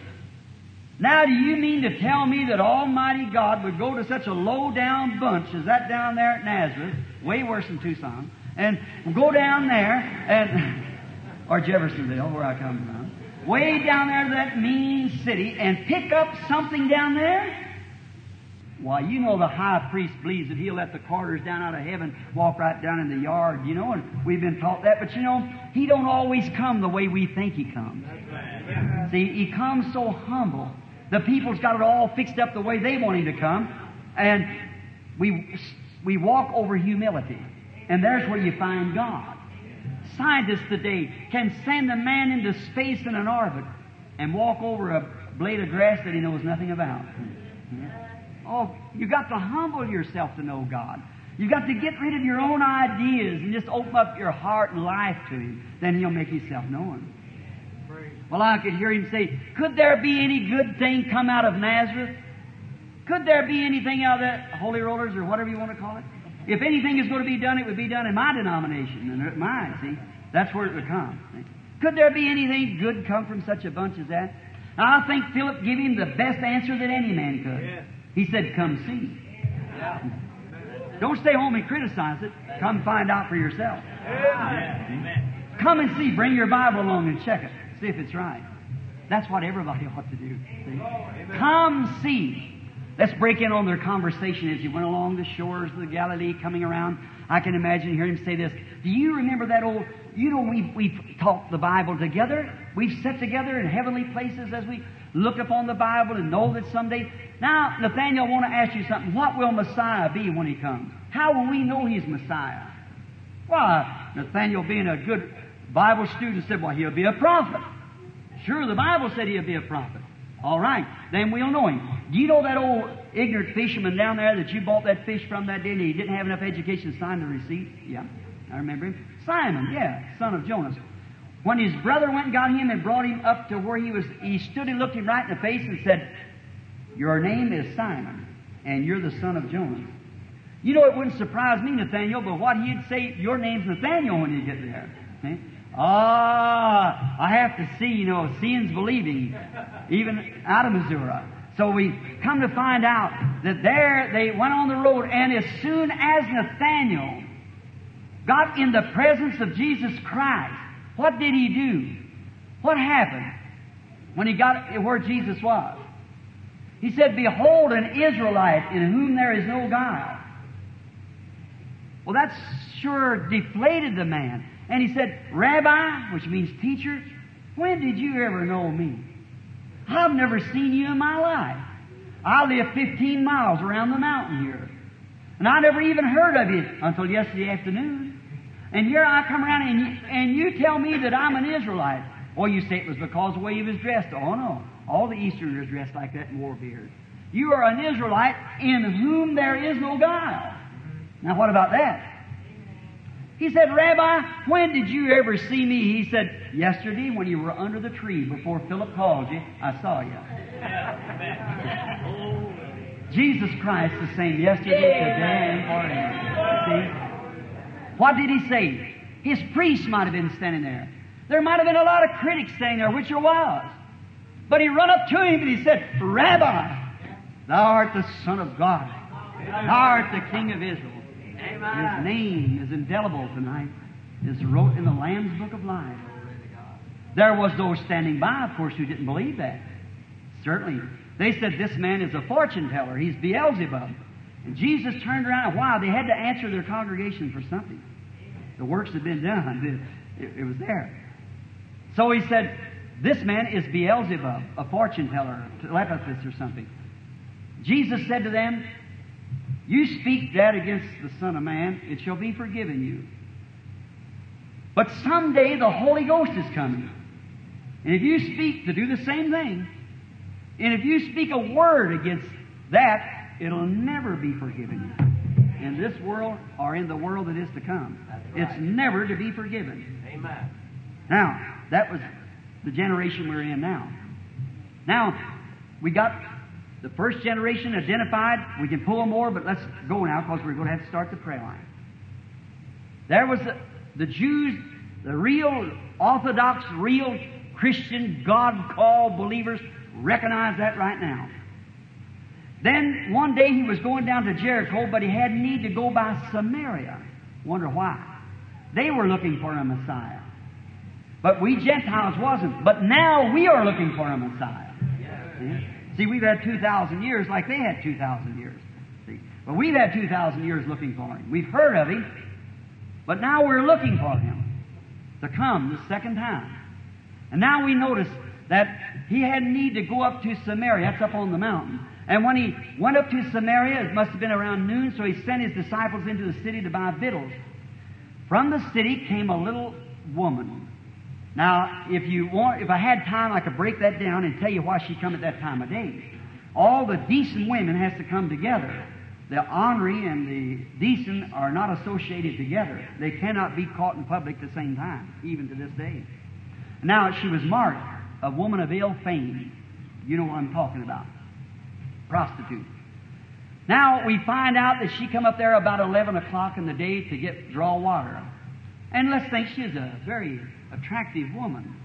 Now, do you mean to tell me that Almighty God would go to such a low down bunch as that down there at Nazareth, way worse than Tucson, and go down there and, or Jeffersonville, where I come from, way down there to that mean city and pick up something down there? Why, you know the high priest believes that he'll let the carters down out of heaven walk right down in the yard, you know, and we've been taught that. But you know, he don't always come the way we think he comes. See, he comes so humble. The people's got it all fixed up the way they want him to come, and we we walk over humility, and there's where you find God. Scientists today can send a man into space in an orbit and walk over a blade of grass that he knows nothing about. Oh, you got to humble yourself to know God. You've got to get rid of your own ideas and just open up your heart and life to Him. Then He'll make Himself known. Well, I could hear Him say, Could there be any good thing come out of Nazareth? Could there be anything out of that Holy Rollers or whatever you want to call it? If anything is going to be done, it would be done in my denomination and mine, see? That's where it would come. See? Could there be anything good come from such a bunch as that? Now, I think Philip gave him the best answer that any man could. He said, Come see. Yeah. Don't stay home and criticize it. Come find out for yourself. Come and see. Bring your Bible along and check it. See if it's right. That's what everybody ought to do. See? Oh, come see. Let's break in on their conversation as he went along the shores of the Galilee, coming around. I can imagine hearing him say this. Do you remember that old, you know, we've, we've taught the Bible together. We've sat together in heavenly places as we look upon the Bible and know that someday. Now, Nathaniel, I want to ask you something. What will Messiah be when he comes? How will we know he's Messiah? Why, Nathaniel, being a good Bible student, said, well, he'll be a prophet. Sure, the Bible said he'll be a prophet. All right, then we'll know him. Do you know that old ignorant fisherman down there that you bought that fish from that day and he didn't have enough education to sign the receipt? Yeah, I remember him. Simon, yeah, son of Jonas. When his brother went and got him and brought him up to where he was, he stood and looked him right in the face and said, Your name is Simon, and you're the son of Jonas. You know, it wouldn't surprise me, Nathaniel, but what he'd say, Your name's Nathaniel when you get there. See? Ah, I have to see, you know, seeing's believing, even out of Missouri. So we come to find out that there they went on the road, and as soon as Nathaniel got in the presence of Jesus Christ, what did he do? What happened when he got where Jesus was? He said, Behold, an Israelite in whom there is no guile. Well, that sure deflated the man. And he said, Rabbi, which means teacher, when did you ever know me? I've never seen you in my life. I live 15 miles around the mountain here. And I never even heard of you until yesterday afternoon. And here I come around and you, and you tell me that I'm an Israelite. Or you say it was because the way he was dressed. Oh no. All the Easterners dressed like that and wore beards. You are an Israelite in whom there is no guile. Now what about that? He said, Rabbi, when did you ever see me? He said, Yesterday when you were under the tree before Philip called you, I saw you. Jesus Christ the same yesterday, today, and forever. See? What did he say? His priests might have been standing there. There might have been a lot of critics standing there, which there was. But he run up to him and he said, Rabbi, thou art the Son of God. Thou art the King of Israel. His name is indelible tonight. Is wrote in the Lamb's Book of Life. There was those standing by, of course, who didn't believe that. Certainly. They said, This man is a fortune teller. He's Beelzebub. And Jesus turned around. Wow, they had to answer their congregation for something. The works had been done, it, it, it was there. So he said, This man is Beelzebub, a fortune teller, telepathist or something. Jesus said to them, You speak that against the Son of Man, it shall be forgiven you. But someday the Holy Ghost is coming. And if you speak to do the same thing, and if you speak a word against that, it'll never be forgiven you. In this world or in the world that is to come. It's never to be forgiven. Amen. Now, that was the generation we're in now. Now, we got the first generation identified. We can pull more, but let's go now because we're going to have to start the prayer line. There was the, the Jews, the real Orthodox, real Christian, God called believers, recognize that right now. Then one day he was going down to Jericho, but he had need to go by Samaria. Wonder why? They were looking for a Messiah. But we Gentiles wasn't. But now we are looking for a Messiah. See? See, we've had 2,000 years like they had 2,000 years. See? But we've had 2,000 years looking for him. We've heard of him, but now we're looking for him to come the second time. And now we notice that he had need to go up to Samaria. That's up on the mountain. And when he went up to Samaria, it must have been around noon, so he sent his disciples into the city to buy victuals. From the city came a little woman. Now, if you want, if I had time, I could break that down and tell you why she come at that time of day. All the decent women has to come together. The ornery and the decent are not associated together. They cannot be caught in public at the same time, even to this day. Now, she was marked a woman of ill fame. You know what I'm talking about. Prostitute. Now we find out that she come up there about 11 o'clock in the day to get draw water. And let's think she's a very attractive woman.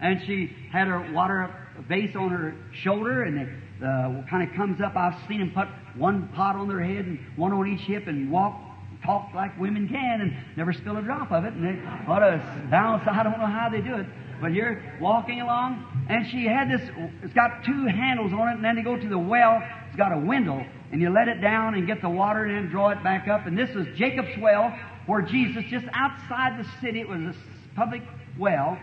And she had her water vase on her shoulder and it uh, kind of comes up. I've seen them put one pot on their head and one on each hip and walk, talk like women can and never spill a drop of it. And they, what a balance. I don't know how they do it. But you're walking along, and she had this, it's got two handles on it, and then to go to the well, it's got a window, and you let it down and get the water and then draw it back up. And this was Jacob's well, where Jesus, just outside the city, it was a public well,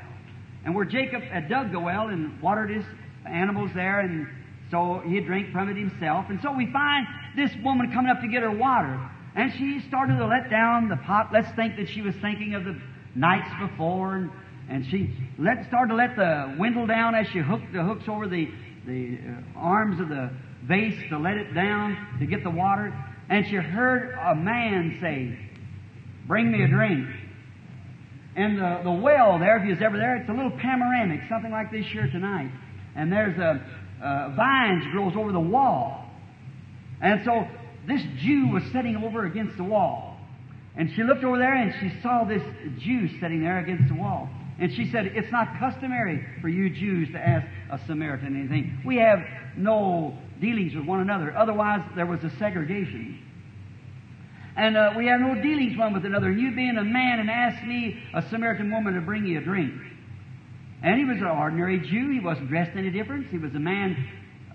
and where Jacob had dug the well and watered his animals there, and so he drank from it himself. And so we find this woman coming up to get her water. And she started to let down the pot. Let's think that she was thinking of the nights before and and she let, started to let the windle down as she hooked the hooks over the, the uh, arms of the vase to let it down to get the water. And she heard a man say, Bring me a drink. And the, the well there, if you was ever there, it's a little panoramic, something like this here tonight. And there's a, a vines grows over the wall. And so this Jew was sitting over against the wall. And she looked over there and she saw this Jew sitting there against the wall. And she said, It's not customary for you Jews to ask a Samaritan anything. We have no dealings with one another. Otherwise, there was a segregation. And uh, we have no dealings one with another. And you being a man and ask me, a Samaritan woman, to bring you a drink. And he was an ordinary Jew. He wasn't dressed any different. He was a man,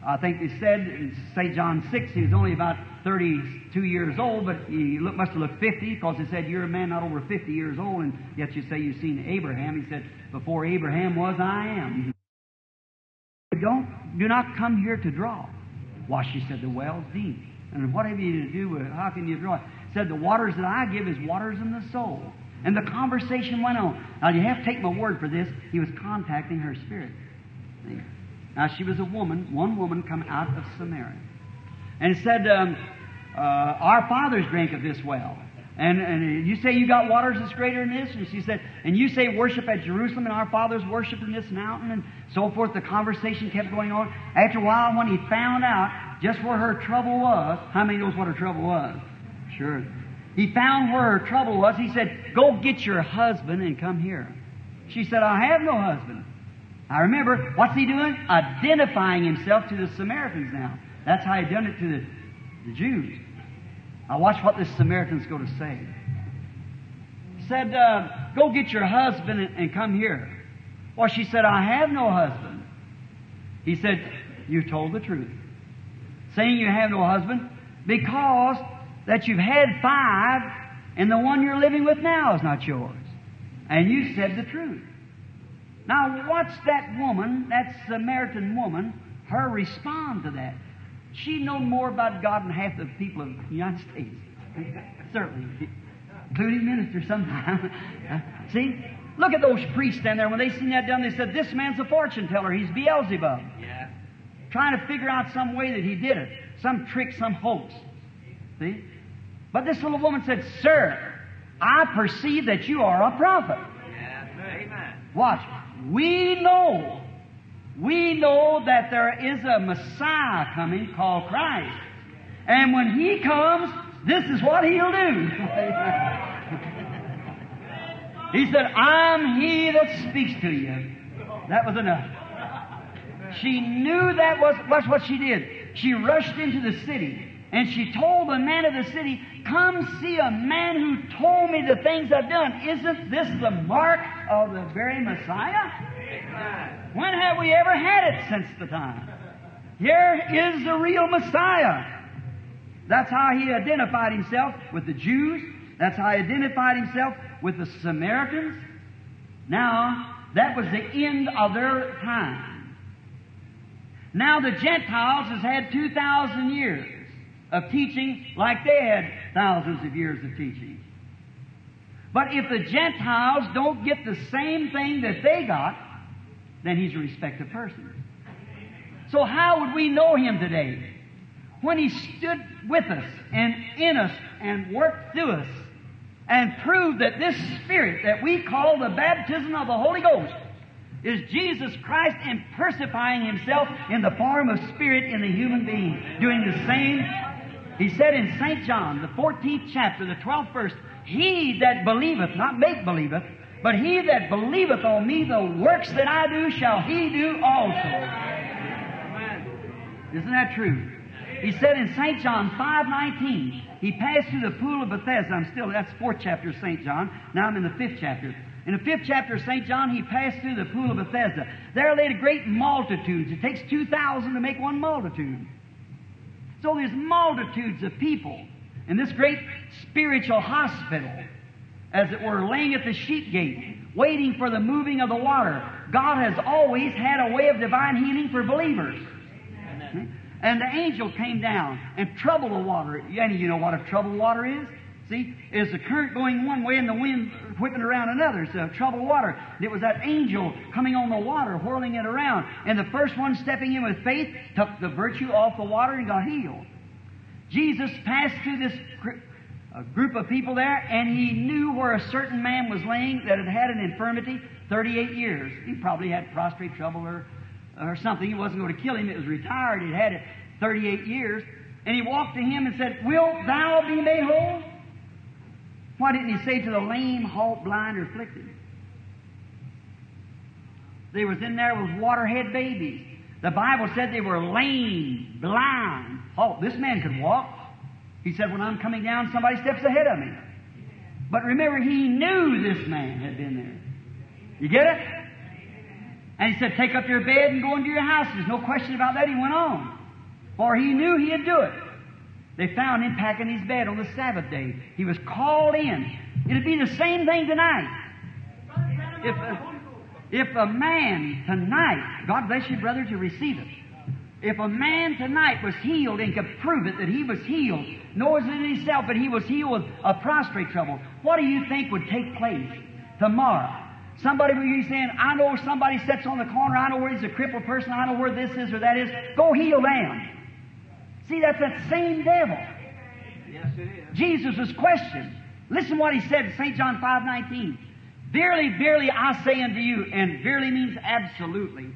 I think they said in St. John 6, he was only about 32 years old, but he must have looked 50 because he said, You're a man not over 50 years old, and yet you say you've seen Abraham. He said, Before Abraham was, I am. Don't, do not come here to draw. Why, she said, The well's deep. And what have you to do with it? How can you draw it? Said, The waters that I give is waters in the soul. And the conversation went on. Now, you have to take my word for this. He was contacting her spirit. Now, she was a woman, one woman come out of Samaria. And said, um, uh, Our fathers drank of this well. And, and you say you got waters that's greater than this? And she said, And you say worship at Jerusalem, and our fathers worship in this mountain, and so forth. The conversation kept going on. After a while, when he found out just where her trouble was, how many knows what her trouble was? Sure. He found where her trouble was. He said, Go get your husband and come here. She said, I have no husband. I remember, what's he doing? Identifying himself to the Samaritans now. That's how he done it to the, the Jews. Now watch what this Samaritan's going to say. He said, uh, go get your husband and, and come here. Well, she said, I have no husband. He said, You told the truth. Saying you have no husband because that you've had five and the one you're living with now is not yours. And you said the truth. Now, watch that woman, that Samaritan woman, her respond to that. She know more about God than half the people of the United States. Certainly. Including ministers sometimes. See? Look at those priests stand there. When they seen that done, they said, This man's a fortune teller. He's Beelzebub. Yeah. Trying to figure out some way that he did it. Some trick, some hoax. See? But this little woman said, Sir, I perceive that you are a prophet. Amen. Watch. We know, we know that there is a Messiah coming called Christ. And when He comes, this is what He'll do. he said, I'm He that speaks to you. That was enough. She knew that was, that's what she did. She rushed into the city and she told the man of the city, Come see a man who told me the things I've done. Isn't this the mark of the very Messiah? When have we ever had it since the time? Here is the real Messiah. That's how he identified himself with the Jews. That's how he identified himself with the Samaritans. Now, that was the end of their time. Now the Gentiles has had 2,000 years of teaching like they had thousands of years of teaching. But if the Gentiles don't get the same thing that they got, then he's a respected person. So how would we know him today? When he stood with us and in us and worked through us and proved that this Spirit that we call the baptism of the Holy Ghost is Jesus Christ impersifying himself in the form of Spirit in the human being, doing the same. He said in St. John, the 14th chapter, the 12th verse, He that believeth, not make believeth, but he that believeth on me, the works that I do shall he do also. Isn't that true? He said in St. John 5.19, he passed through the pool of Bethesda. I'm still, that's fourth chapter of St. John. Now I'm in the fifth chapter. In the fifth chapter of St. John, he passed through the pool of Bethesda. There laid a great multitude. It takes 2,000 to make one multitude. So there's multitudes of people in this great spiritual hospital, as it were, laying at the sheep gate, waiting for the moving of the water. God has always had a way of divine healing for believers. And the angel came down and troubled the water. Any of you know what a troubled water is? See, it's the current going one way and the wind whipping around another. It's a troubled water. It was that angel coming on the water, whirling it around. And the first one stepping in with faith took the virtue off the water and got healed. Jesus passed through this a uh, group of people there, and he knew where a certain man was laying that had had an infirmity 38 years. He probably had prostrate trouble or or something. He wasn't going to kill him. It was retired. He'd had it 38 years. And he walked to him and said, Wilt thou be made whole? Why didn't he say to the lame, halt, blind, or afflicted? They was in there with waterhead babies. The Bible said they were lame, blind, halt. This man could walk. He said, when I'm coming down, somebody steps ahead of me. But remember, he knew this man had been there. You get it? And he said, Take up your bed and go into your house. There's no question about that. He went on. For he knew he'd do it. They found him packing his bed on the Sabbath day. He was called in. It'd be the same thing tonight. If a, if a man tonight, God bless you, brother, to receive it. If a man tonight was healed and could prove it that he was healed, knows it in himself that he was healed with a prostrate trouble, what do you think would take place tomorrow? Somebody will be saying, I know somebody sits on the corner, I know where he's a crippled person, I know where this is or that is. Go heal them. See, that's that same devil. Yes, it is. Jesus was questioned. Listen what he said in St. John 5 19. Verily, verily, I say unto you, and verily means absolutely.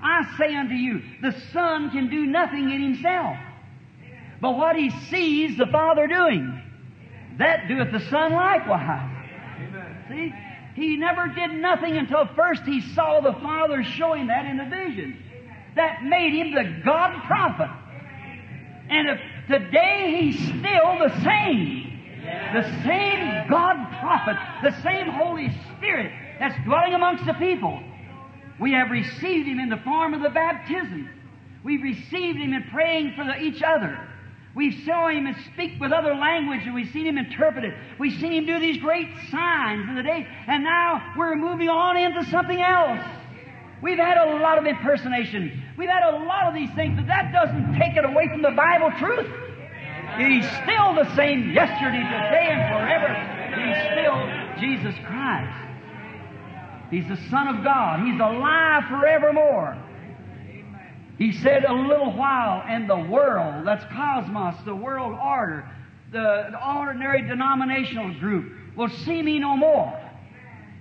I say unto you, the Son can do nothing in himself. But what he sees the Father doing, that doeth the Son likewise. See? He never did nothing until first he saw the Father showing that in a vision. That made him the God prophet. And if today he's still the same. The same God prophet, the same Holy Spirit that's dwelling amongst the people. We have received Him in the form of the baptism. We've received Him in praying for the, each other. We've seen Him speak with other language and we've seen Him interpret it. We've seen Him do these great signs in the day. And now we're moving on into something else. We've had a lot of impersonation. We've had a lot of these things, but that doesn't take it away from the Bible truth. He's still the same yesterday, today, and forever. He's still Jesus Christ. He's the Son of God. He's alive forevermore. He said a little while, and the world, that's cosmos, the world order, the ordinary denominational group, will see me no more.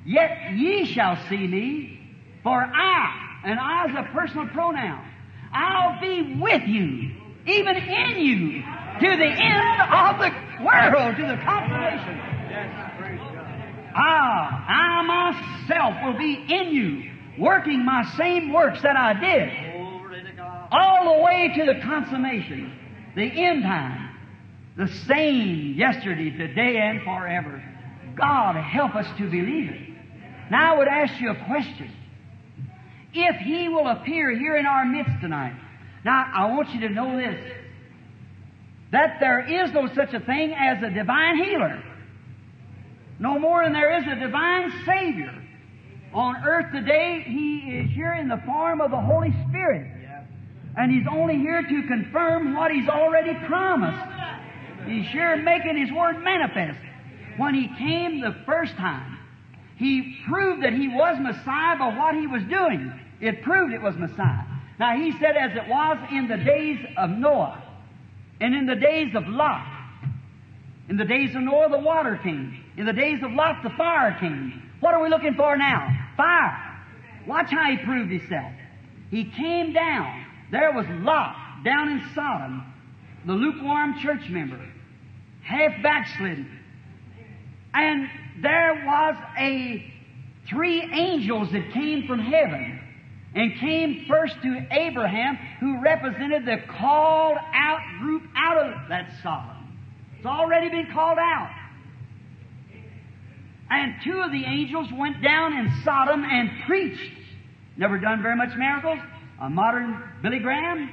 Yet ye shall see me, for I, and I is a personal pronoun, I'll be with you, even in you, to the end of the world, to the consummation. Ah, I myself will be in you, working my same works that I did, all the way to the consummation, the end time, the same yesterday, today, and forever. God help us to believe it. Now I would ask you a question. If He will appear here in our midst tonight, now I want you to know this, that there is no such a thing as a divine healer. No more than there is a divine Savior. On earth today, He is here in the form of the Holy Spirit. And He's only here to confirm what He's already promised. He's here making His Word manifest. When He came the first time, He proved that He was Messiah by what He was doing. It proved it was Messiah. Now He said, as it was in the days of Noah, and in the days of Lot, in the days of Noah, the water came. In the days of Lot, the fire came. What are we looking for now? Fire. Watch how he proved himself. He came down. There was Lot down in Sodom, the lukewarm church member, half backslidden. And there was a three angels that came from heaven and came first to Abraham, who represented the called out group out of that Sodom. It's already been called out. And two of the angels went down in Sodom and preached. Never done very much miracles. A modern Billy Graham.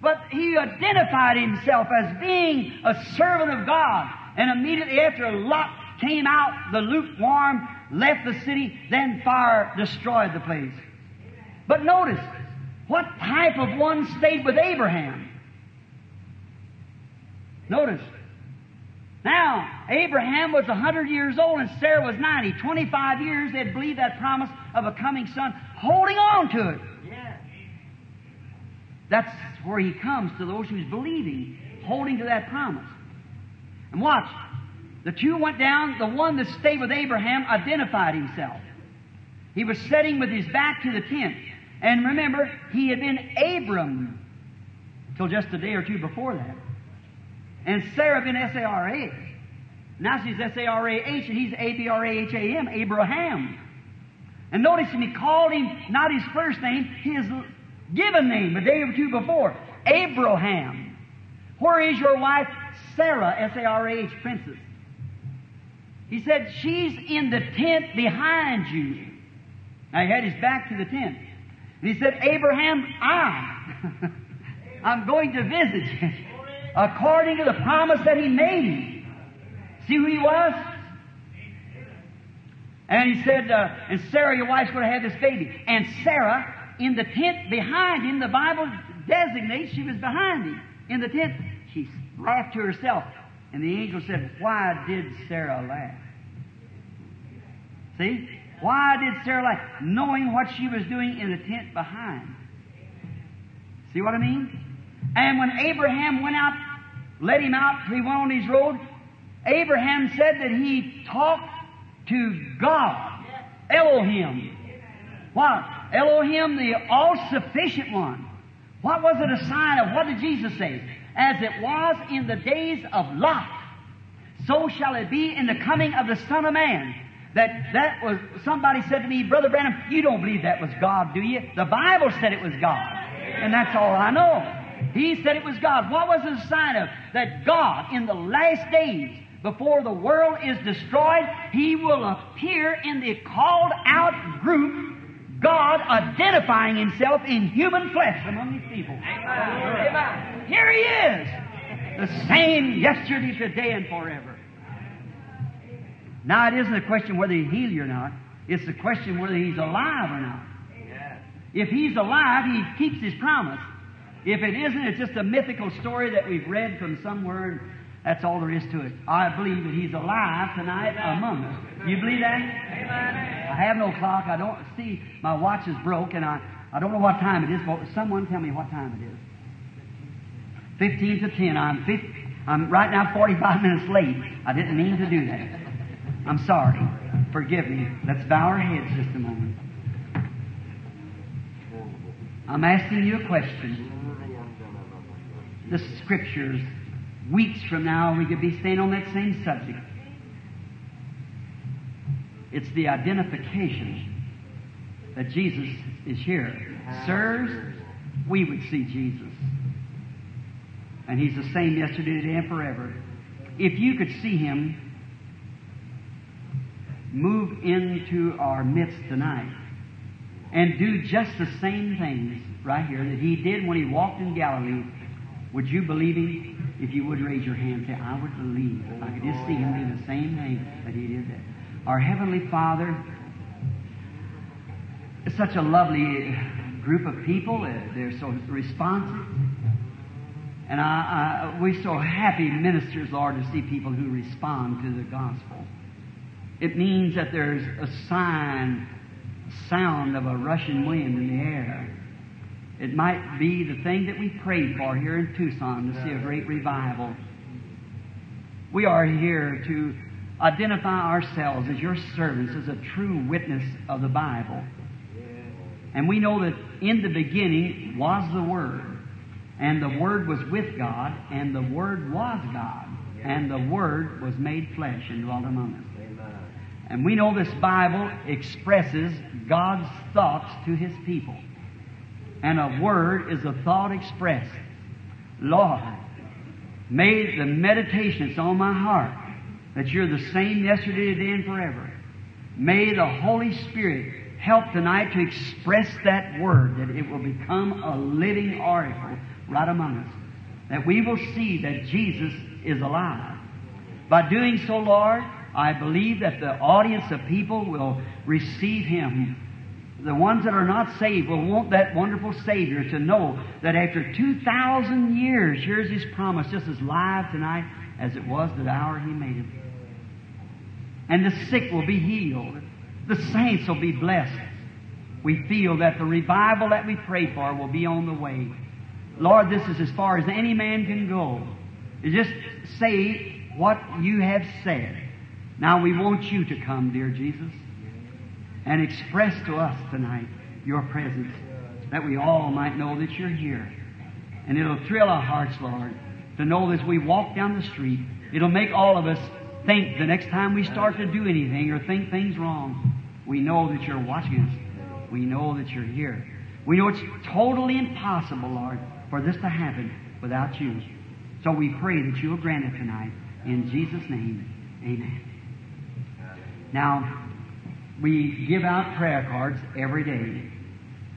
But he identified himself as being a servant of God. And immediately after Lot came out, the lukewarm left the city, then fire destroyed the place. But notice, what type of one stayed with Abraham? Notice. Now, Abraham was 100 years old and Sarah was 90. 25 years they'd believed that promise of a coming son, holding on to it. That's where he comes to those who's believing, holding to that promise. And watch. The two went down. The one that stayed with Abraham identified himself. He was sitting with his back to the tent. And remember, he had been Abram till just a day or two before that. And Sarah been S-A-R-A. Now she's S-A-R-A-H and he's A-B-R-A-H-A-M, Abraham. And notice he called him not his first name, his given name a day or two before. Abraham. Where is your wife? Sarah, S-A-R-A-H, princess. He said, she's in the tent behind you. Now he had his back to the tent. And he said, Abraham, I, I'm going to visit you according to the promise that he made. See who he was? And he said, uh, and Sarah, your wife's going to have this baby. And Sarah, in the tent behind him, the Bible designates she was behind him. In the tent, she laughed to herself. And the angel said, Why did Sarah laugh? See? Why did Sarah laugh? Knowing what she was doing in the tent behind. See what I mean? And when Abraham went out, let him out, he went on his road, Abraham said that he talked to God, Elohim. What? Elohim, the all-sufficient one. What was it a sign of? What did Jesus say? As it was in the days of Lot, so shall it be in the coming of the Son of Man. That that was somebody said to me, Brother Branham, you don't believe that was God, do you? The Bible said it was God. And that's all I know. He said it was God. What was the sign of? That God, in the last days, before the world is destroyed, He will appear in the called out group God identifying Himself in human flesh among His people. Amen. Here He is, the same yesterday, today, and forever. Now, it isn't a question whether He heal you or not. It's a question whether He's alive or not. If He's alive, He keeps His promise. If it isn't, it's just a mythical story that we've read from somewhere, and that's all there is to it. I believe that He's alive tonight among us. You believe that? I have no clock. I don't see. My watch is broke, and I, I don't know what time it is, but someone tell me what time it is. 15 to 10. I'm, 50, I'm right now 45 minutes late. I didn't mean to do that. I'm sorry. Forgive me. Let's bow our heads just a moment. I'm asking you a question. The scriptures, weeks from now, we could be staying on that same subject. It's the identification that Jesus is here. Sirs, we would see Jesus. And He's the same yesterday, today, and forever. If you could see Him move into our midst tonight and do just the same things right here that He did when He walked in Galilee, would you believe Him? If you would raise your hand, say, I would believe. If I could just see Him do the same thing that He did there. Our Heavenly Father, it's such a lovely group of people. They're so responsive. And I, I, we're so happy ministers, Lord, to see people who respond to the gospel. It means that there's a sign, sound of a rushing wind in the air. It might be the thing that we prayed for here in Tucson to see a great revival. We are here to identify ourselves as your servants, as a true witness of the Bible. And we know that in the beginning was the Word, and the Word was with God, and the Word was God, and the Word was made flesh and dwelt among us. And we know this Bible expresses God's thoughts to His people. And a word is a thought expressed. Lord, may the meditation that's on my heart that you're the same yesterday, today, and forever. May the Holy Spirit help tonight to express that word, that it will become a living oracle right among us. That we will see that Jesus is alive. By doing so, Lord, I believe that the audience of people will receive Him. The ones that are not saved will want that wonderful Savior to know that after 2,000 years, here's His promise, just as live tonight as it was the hour He made Him. And the sick will be healed. The saints will be blessed. We feel that the revival that we pray for will be on the way. Lord, this is as far as any man can go. Just say what you have said. Now we want you to come, dear Jesus, and express to us tonight your presence, that we all might know that you're here. And it'll thrill our hearts, Lord, to know that as we walk down the street, it'll make all of us think the next time we start to do anything or think things wrong, we know that you're watching us. We know that you're here. We know it's totally impossible, Lord, for this to happen without you. So we pray that you'll grant it tonight. In Jesus' name, amen. Now, we give out prayer cards every day.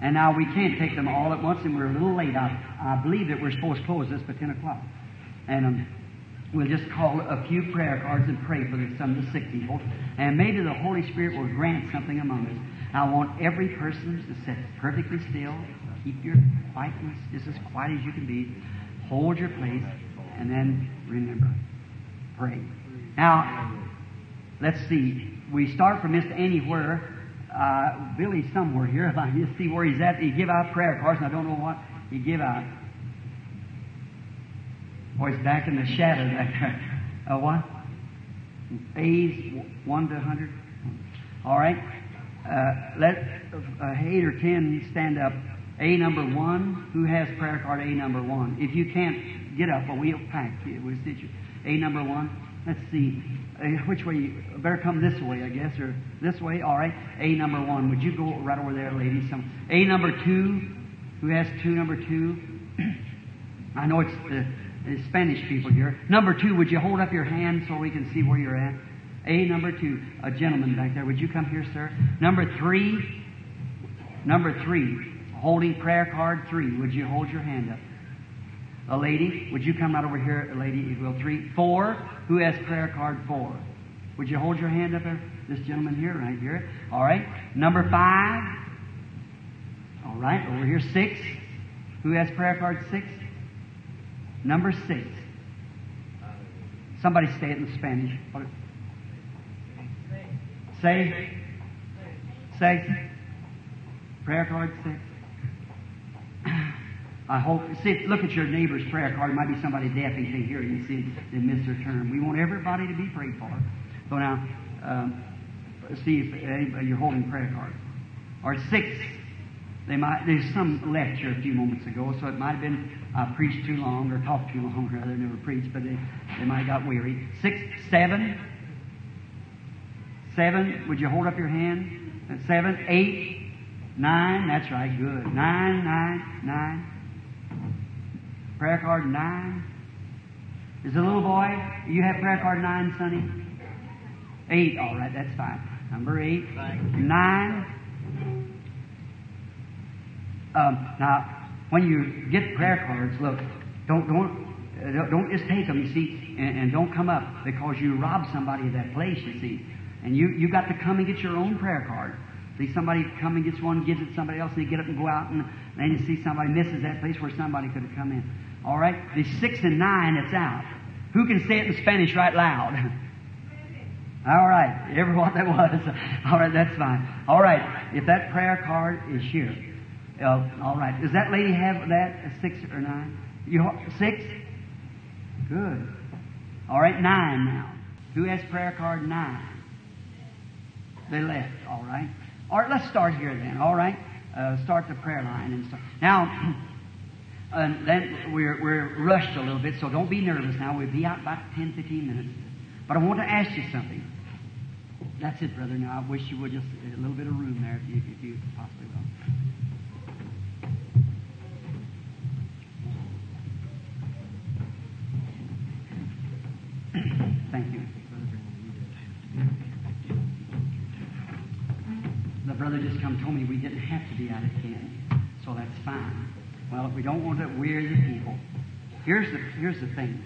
And now we can't take them all at once, and we're a little late. I, I believe that we're supposed to close this by 10 o'clock. And um, we'll just call a few prayer cards and pray for some of the sick people. And maybe the Holy Spirit will grant something among us. I want every person to sit perfectly still. Keep your quietness just as quiet as you can be. Hold your place, and then remember. Pray. Now, let's see. We start from Mr. Anywhere. Uh, Billy's somewhere here. If I just see where he's at, he give out prayer cards, I don't know what he give out. Or he's back in the shadow back there. Uh, what? A's 1 to 100? All right. Uh, let uh, 8 or 10 stand up. A number 1. Who has prayer card A number 1? If you can't get up, well, we'll pack you. We'll sit you. A number 1. Let's see. Uh, which way? Better come this way, I guess, or this way. All right. A number 1. Would you go right over there, ladies? Some. A number 2. Who has 2 number 2? I know it's the the Spanish people here. Number two, would you hold up your hand so we can see where you're at? A number two, a gentleman back there. Would you come here, sir? Number three, Number three, holding prayer card three. Would you hold your hand up? A lady, would you come out over here, a lady, if you will? Three. Four, who has prayer card four? Would you hold your hand up there? This gentleman here, right here. All right. Number five. All right, over here, six. Who has prayer card six? Number six. Somebody say it in Spanish. Say. Say. Prayer card six. I hope. See, look at your neighbor's prayer card. It might be somebody deaf and can't hear you. See, they missed their turn. We want everybody to be prayed for. So now, um, see if anybody, you're holding prayer cards. Or six. They might. There's some left here a few moments ago, so it might have been I preached too long or talked too long. Or rather, never preached, but they they might have got weary. Six, seven. Seven. Would you hold up your hand? Seven, eight, nine. That's right. Good. Nine, nine, nine. Prayer card nine. Is the little boy? You have prayer card nine, Sonny? Eight. All right. That's fine. Number eight. Nine. Um, now, when you get prayer cards, look, don't don't don't- don't just take them, you see, and, and don't come up because you rob somebody of that place, you see, and you you got to come and get your own prayer card. See somebody come and gets one, gives it to somebody else, and they get up and go out, and then you see somebody misses that place where somebody could have come in. All right, the six and nine, it's out. Who can say it in Spanish right loud? All right, ever what that was. All right, that's fine. All right, if that prayer card is here, uh, all right. Does that lady have that a six or nine? You six? Good. All right, nine now. Who has prayer card nine? They left. All right. All right. Let's start here then. All right. Uh, start the prayer line and stuff. Now, and then we're we're rushed a little bit, so don't be nervous. Now we'll be out about 10, 15 minutes. But I want to ask you something. That's it, brother. Now I wish you would just a little bit of room there, if you, if you possibly will. Thank you. The brother just come told me we didn't have to be out of 10, so that's fine. Well, if we don't want to weary the people, here's the, here's the thing.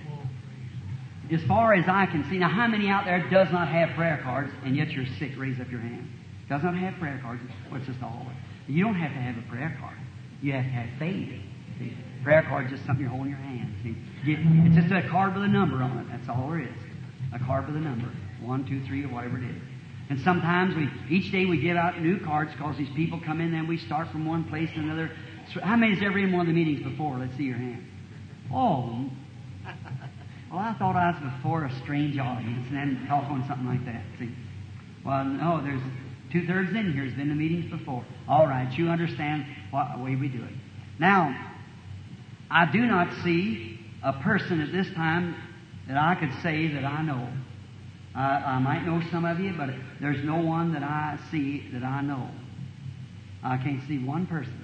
As far as I can see, now how many out there does not have prayer cards and yet you're sick? Raise up your hand. Does not have prayer cards. What's this all? You don't have to have a prayer card. You have to have faith. See, prayer card is just something you're holding in your hand. See, it's just a card with a number on it. That's all there is. A card with a number, one, two, three, or whatever it is. And sometimes we, each day we give out new cards because these people come in and we start from one place to another. How many's ever in one of the meetings before? Let's see your hand. Oh, well, I thought I was before a strange audience and then talk on something like that. See, well, no, there's two thirds in here has been to meetings before. All right, you understand what way we do it. Now, I do not see a person at this time that I could say that I know. I might know some of you, but there's no one that I see that I know. I can't see one person.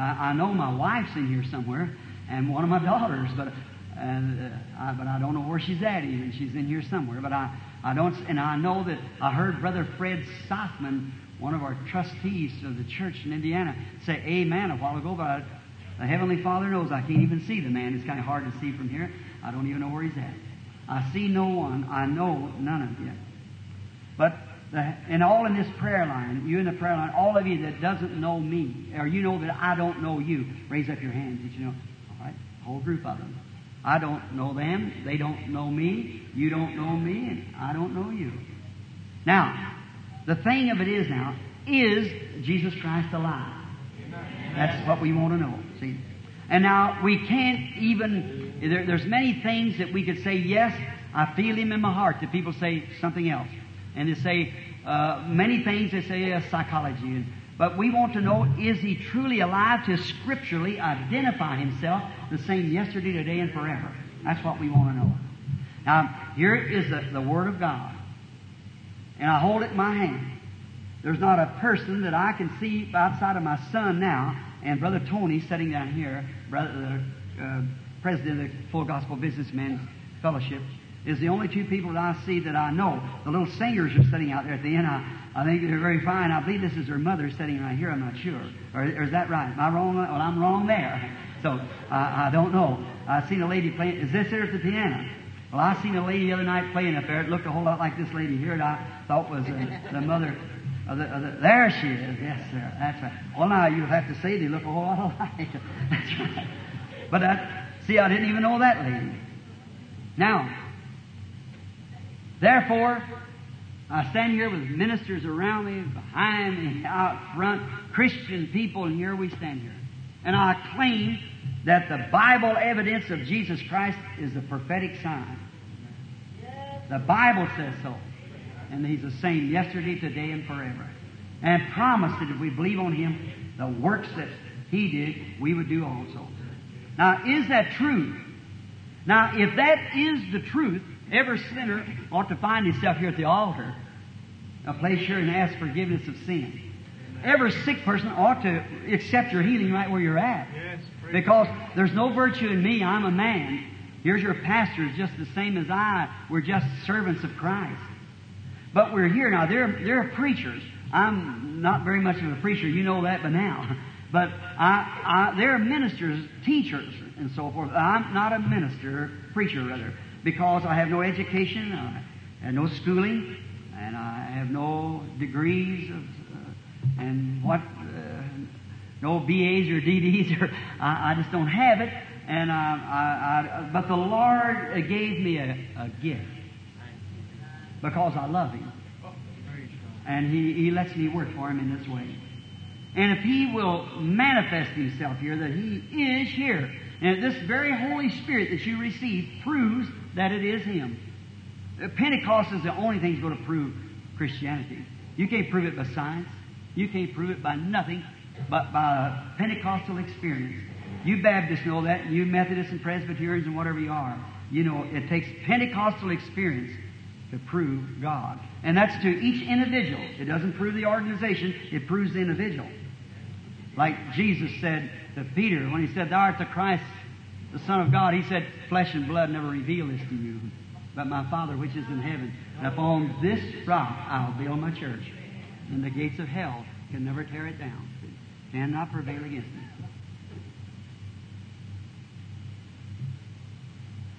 I, I know my wife's in here somewhere, and one of my daughters, but and uh, I, but I don't know where she's at. Even she's in here somewhere, but I I don't. And I know that I heard Brother Fred Sothmann, one of our trustees of the church in Indiana, say Amen a while ago. But I, the Heavenly Father knows I can't even see the man. It's kind of hard to see from here. I don't even know where he's at. I see no one. I know none of you. But Uh, and all in this prayer line, you in the prayer line, all of you that doesn't know me, or you know that I don't know you, raise up your hands. Did you know? All right, whole group of them. I don't know them. They don't know me. You don't know me, and I don't know you. Now, the thing of it is now, is Jesus Christ alive? That's what we want to know. See, and now we can't even. There, there's many things that we could say. Yes, I feel Him in my heart. That people say something else, and they say uh, many things. They say uh, psychology, but we want to know: Is He truly alive to scripturally identify Himself the same yesterday, today, and forever? That's what we want to know. Now, here is the, the Word of God, and I hold it in my hand. There's not a person that I can see outside of my son now, and Brother Tony sitting down here, brother, uh, president of the Full Gospel Businessmen's Fellowship. Is the only two people that I see that I know. The little singers are sitting out there at the end. I, I think they're very fine. I believe this is her mother sitting right here. I'm not sure. Or, or is that right? Am I wrong? Well, I'm wrong there. So uh, I don't know. I've seen a lady playing. Is this here at the piano? Well, I seen a lady the other night playing up there. It looked a whole lot like this lady here. that I thought was uh, the mother. The, the, there she is. Yes, sir. That's right. Well, now you have to say they look a whole lot alike. That's right. But that, see, I didn't even know that lady. Now, therefore, I stand here with ministers around me, behind me, out front, Christian people, and here we stand here. And I claim that the Bible evidence of Jesus Christ is the prophetic sign. The Bible says so. And He's the same yesterday, today, and forever. And promised that if we believe on Him, the works that He did, we would do also. Now, is that true? Now, if that is the truth, every sinner ought to find himself here at the altar, a place here and ask forgiveness of sin. Every sick person ought to accept your healing right where you're at. Because there's no virtue in me. I'm a man. Here's your pastor, just the same as I. We're just servants of Christ. But we're here now. They're, they're preachers. I'm not very much of a preacher. You know that by now. But I, I, they're ministers, teachers, and so forth. I'm not a minister, preacher rather, because I have no education, uh, and no schooling, and I have no degrees of, uh, and what, uh, no BAs or DDs, or I, I, just don't have it. And uh, I, but the Lord gave me a, a gift because I love Him, and He, He lets me work for Him in this way. And if He will manifest Himself here, that He is here. And this very Holy Spirit that you receive proves that it is Him. Pentecost is the only thing that's going to prove Christianity. You can't prove it by science. You can't prove it by nothing but by a Pentecostal experience. You Baptists know that, you Methodists and Presbyterians and whatever you are. You know, it takes Pentecostal experience to prove God. And that's to each individual. It doesn't prove the organization, it proves the individual. Like Jesus said to Peter when he said, Thou art the Christ, the Son of God, he said, Flesh and blood never revealed this to you, but my Father which is in heaven. And upon this rock I'll build my church. And the gates of hell can never tear it down, cannot prevail against it.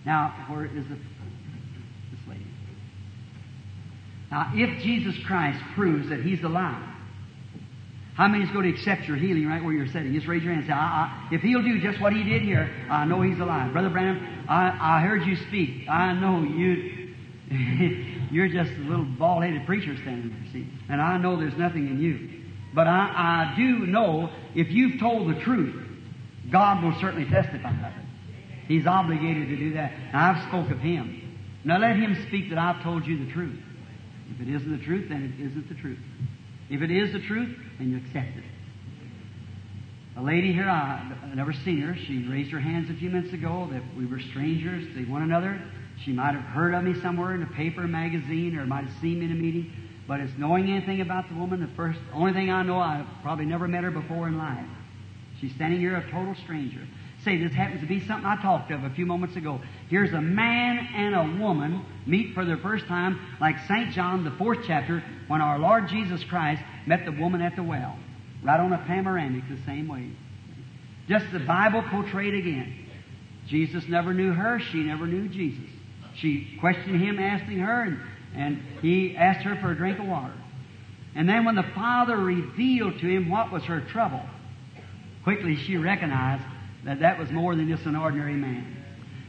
Now, where is the, this lady? Now, if Jesus Christ proves that He's alive, how many is going to accept your healing right where you're sitting? Just raise your hand and say, I, I, if he'll do just what he did here, I know he's alive. Brother Branham, I, I heard you speak. I know you, you're just a little bald-headed preacher standing there, see? And I know there's nothing in you. But I, I do know if you've told the truth, God will certainly testify of it. He's obligated to do that. I've spoke of him. Now let him speak that I've told you the truth. If it isn't the truth, then it isn't the truth. If it is the truth, then you accept it. A lady here, I, have never seen her. She raised her hands a few minutes ago that we were strangers to one another. She might have heard of me somewhere in a paper, magazine, or might have seen me in a meeting. But as knowing anything about the woman, the first, only thing I know, I've probably never met her before in life. She's standing here, a total stranger. Say, this happens to be something I talked of a few moments ago. Here's a man and a woman meet for the first time, like St. John, the fourth chapter, when our Lord Jesus Christ met the woman at the well. Right on a panoramic, the same way. Just the Bible portrayed again. Jesus never knew her, she never knew Jesus. She questioned him, asking her, and, and he asked her for a drink of water. And then when the Father revealed to him what was her trouble, quickly she recognized that that was more than just an ordinary man.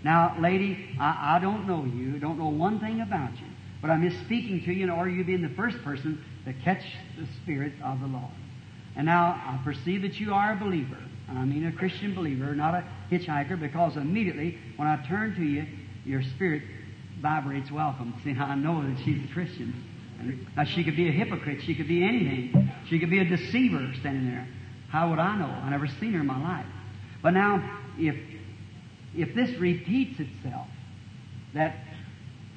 Now, lady, I, I don't know you, don't know one thing about you, but I'm just speaking to you in order you being the first person to catch the Spirit of the Lord. And now I perceive that you are a believer. I mean a Christian believer, not a hitchhiker, because immediately when I turn to you, your spirit vibrates welcome. See, I know that she's a Christian. And now, she could be a hypocrite. She could be anything. She could be a deceiver standing there. How would I know? I never seen her in my life. But now, if if this repeats itself, that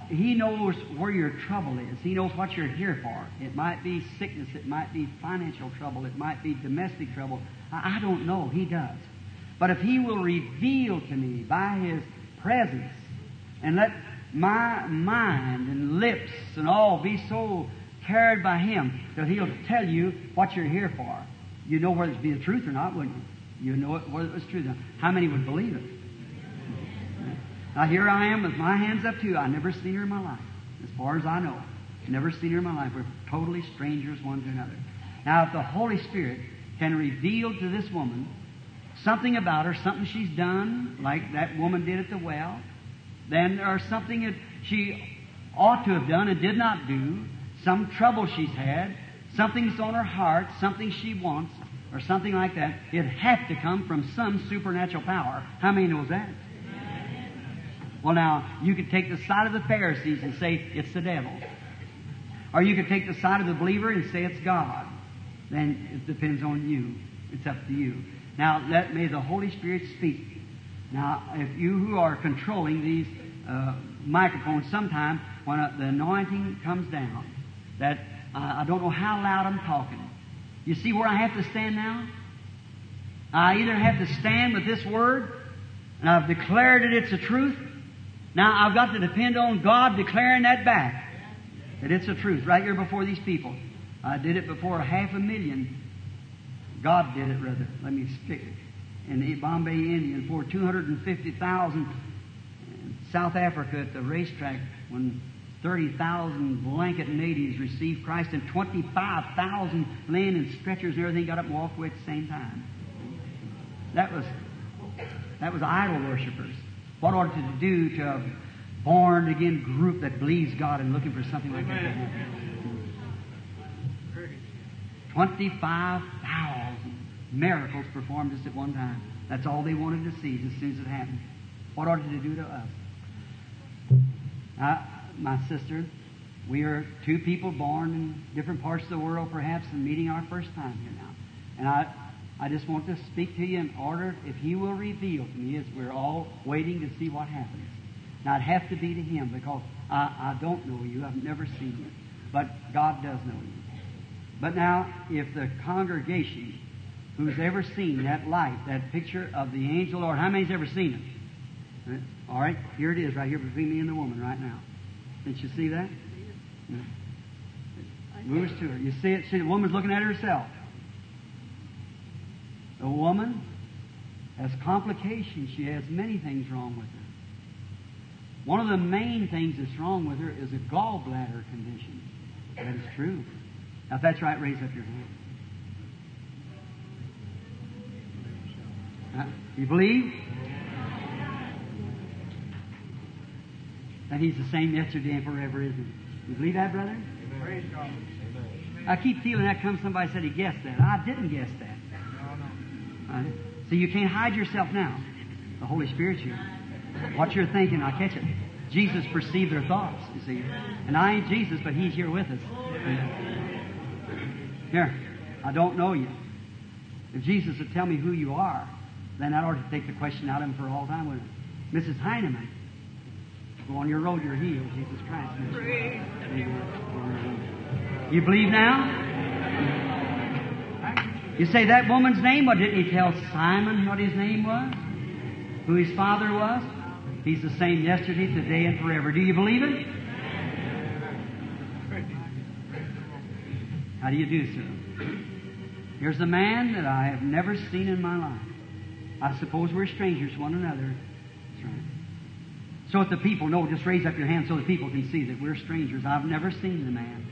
he knows where your trouble is. He knows what you're here for. It might be sickness. It might be financial trouble. It might be domestic trouble. I, I don't know. He does. But if He will reveal to me by His presence and let my mind and lips and all be so carried by Him that He'll tell you what you're here for. You know whether it's be the truth or not, wouldn't you? You know it, was true. How many would believe it? Now here I am with my hands up to you. I never seen her in my life, as far as I know. Never seen her in my life. We're totally strangers one to another. Now, if the Holy Spirit can reveal to this woman something about her, something she's done, like that woman did at the well, then or something that she ought to have done and did not do, some trouble she's had, something's on her heart, something she wants, or something like that, it had to come from some supernatural power. How many knows that? Well, now, you could take the side of the Pharisees and say it's the devil. Or you could take the side of the believer and say it's God. Then it depends on you. It's up to you. Now, let may the Holy Spirit speak. Now, if you who are controlling these uh, microphones, sometime when uh, the anointing comes down, that uh, I don't know how loud I'm talking. You see where I have to stand now? I either have to stand with this word, and I've declared it it's the truth. Now I've got to depend on God declaring that back. That it's the truth right here before these people. I did it before half a million. God did it, rather. Let me stick it. In the Bombay, Indian, for 250,000 in South Africa at the racetrack when 30,000 blanket natives received Christ and 25,000 laying in stretchers and everything got up and walked away at the same time. That was, that was idol worshippers. What ought to do to a born again group that believes God and looking for something like that 25,000 miracles performed just at one time. That's all they wanted to see as soon as it happened. What ought to do to us? My sister, we are two people born in different parts of the world, perhaps, and meeting our first time here now. And I, I just want to speak to you in order, if He will reveal to me, as we're all waiting to see what happens. Now, it has to be to Him because I, I don't know you. I've never seen you. But God does know you. But now, if the congregation who's ever seen that light, that picture of the angel Lord, how many's ever seen it? All right, here it is, right here between me and the woman right now. Did you see that? Moves to her. You see it? See, the woman's looking at herself. The woman has complications. She has many things wrong with her. One of the main things that's wrong with her is a gallbladder condition. That is true. Now, if that's right, raise up your hand. You believe? That He's the same yesterday and forever, isn't He? You believe that, brother? Praise God. I keep feeling that comes somebody said he guessed that. I didn't guess that. Uh, so you can't hide yourself now. The Holy Spirit's here. What you're thinking, I catch it. Jesus perceived their thoughts, you see. And I ain't Jesus, but He's here with us. Here, I don't know you. If Jesus would tell me who you are, then ought to take the question out of him for all time, wouldn't it? Mrs. Heineman, go on your road, you're healed, Jesus Christ. You believe now? You say that woman's name? What didn't he tell Simon what his name was? Who his father was? He's the same yesterday, today, and forever. Do you believe it? How do you do, sir? Here's a man that I have never seen in my life. I suppose we're strangers to one another. That's right. So that the people know, just raise up your hand so the people can see that we're strangers. I've never seen the man.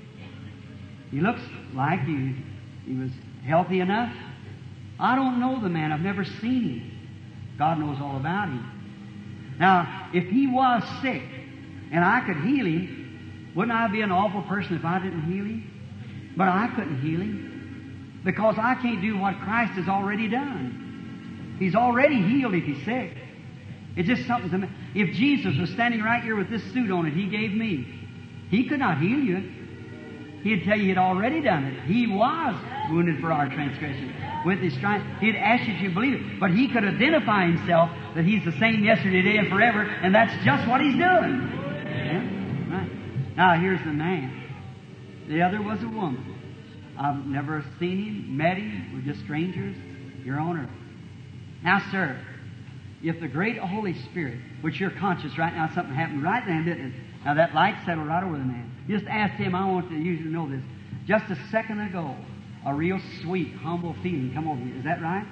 He looks like he, he was healthy enough. I don't know the man. I've never seen him. God knows all about him. Now, if he was sick and I could heal him, wouldn't I be an awful person if I didn't heal him? But I couldn't heal him because I can't do what Christ has already done. He's already healed if he's sick. It's just something to me. If Jesus was standing right here with this suit on it he gave me, he could not heal you. He'd tell you he'd already done it. He was wounded for our transgression. With his stripes, he'd ask you to believe it. But he could identify himself that he's the same yesterday, today, and forever, and that's just what he's doing. Yeah? Right. Now here's the man. The other was a woman. I've never seen him, met him. We're just strangers. Your owner. Now, sir, if the great Holy Spirit, which you're conscious right now, something happened right then, didn't it? Now that light settled right over the man. Just ask him, I want you to know this. Just a second ago, a real sweet, humble feeling come over you. Is that right?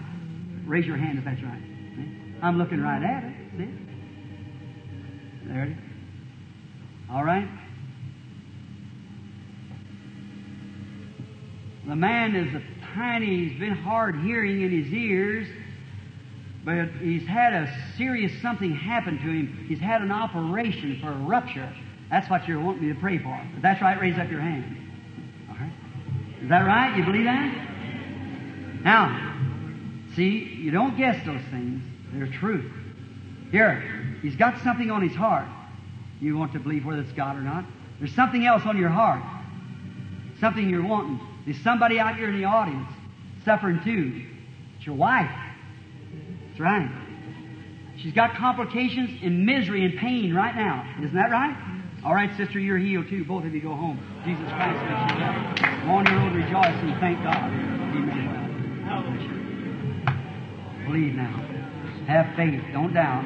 Raise your hand if that's right. See? I'm looking right at it. See? There it is. All right? The man is a tiny, he's been hard hearing in his ears, but he's had a serious something happen to him. He's had an operation for a rupture. That's what you're wanting me to pray for. If that's right, raise up your hand. All right. Is that right? You believe that? Now, see, you don't guess those things. They're truth. Here, he's got something on his heart. You want to believe whether it's God or not. There's something else on your heart. Something you're wanting. There's somebody out here in the audience suffering too. It's your wife. That's right. She's got complications and misery and pain right now. Isn't that right? All right, sister, you're healed too. Both of you go home. Jesus Christ makes you. Go on your road rejoicing. Thank God. You. Believe now. Have faith. Don't doubt.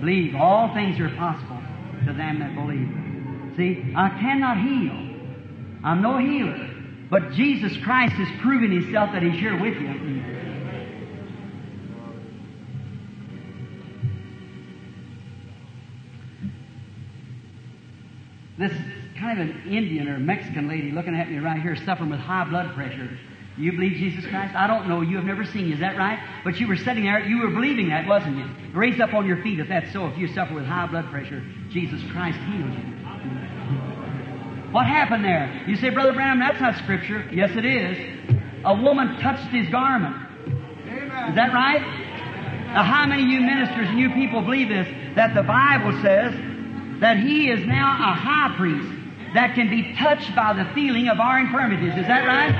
Believe. All things are possible to them that believe. See, I cannot heal. I'm no healer. But Jesus Christ has proven Himself that He's here with you. This kind of an Indian or Mexican lady looking at me right here suffering with high blood pressure. You believe Jesus Christ? I don't know. You have never seen. You. Is that right? But you were sitting there. You were believing that, wasn't you? Raise up on your feet if that's so. If you suffer with high blood pressure, Jesus Christ heals you. What happened there? You say, Brother Branham, that's not Scripture. Yes, it is. A woman touched his garment. Is that right? Now, how many of you ministers and you people believe this? That the Bible says that he is now a high priest that can be touched by the feeling of our infirmities. Is that right?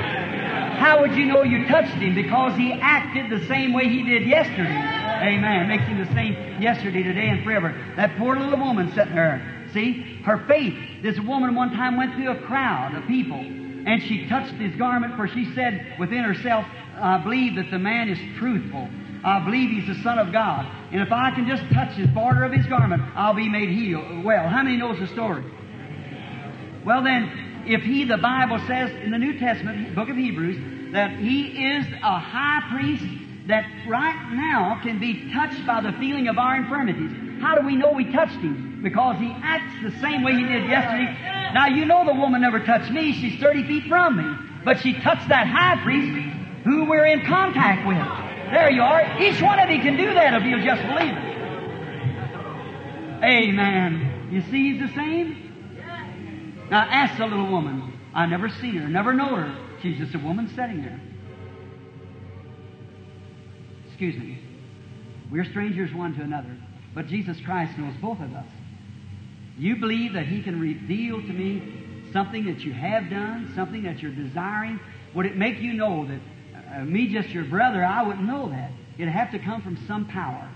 How would you know you touched him? Because he acted the same way he did yesterday. Amen. Makes him the same yesterday, today, and forever. That poor little woman sitting there. See, her faith. This woman one time went through a crowd of people, and she touched his garment, for she said within herself, I believe that the man is truthful. I believe he's the Son of God. And if I can just touch his border of his garment, I'll be made healed. Well, how many knows the story? Well then, if he, the Bible says in the New Testament, book of Hebrews, that he is a high priest that right now can be touched by the feeling of our infirmities. How do we know we touched him? Because he acts the same way he did yesterday. Now you know the woman never touched me. She's 30 feet from me. But she touched that high priest who we're in contact with. There you are. Each one of you can do that if you'll just believe it. Amen. You see he's the same? Now ask the little woman. I never seen her, never know her. She's just a woman sitting there. Excuse me. We're strangers one to another, but Jesus Christ knows both of us. You believe that He can reveal to me something that you have done, something that you're desiring? Would it make you know that uh, me, just your brother, I wouldn't know that? It'd have to come from some power.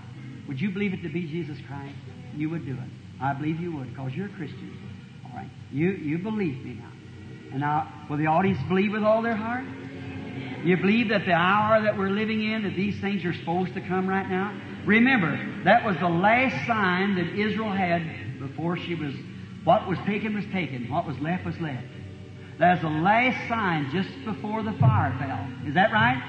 Would you believe it to be Jesus Christ? You would do it. I believe you would, because you're a Christian. All right. You, you believe me now. And now, will the audience believe with all their heart? You believe that the hour that we're living in, that these things are supposed to come right now? Remember, that was the last sign that Israel had before she was, what was taken was taken, what was left was left. That's the last sign just before the fire fell. Is that right?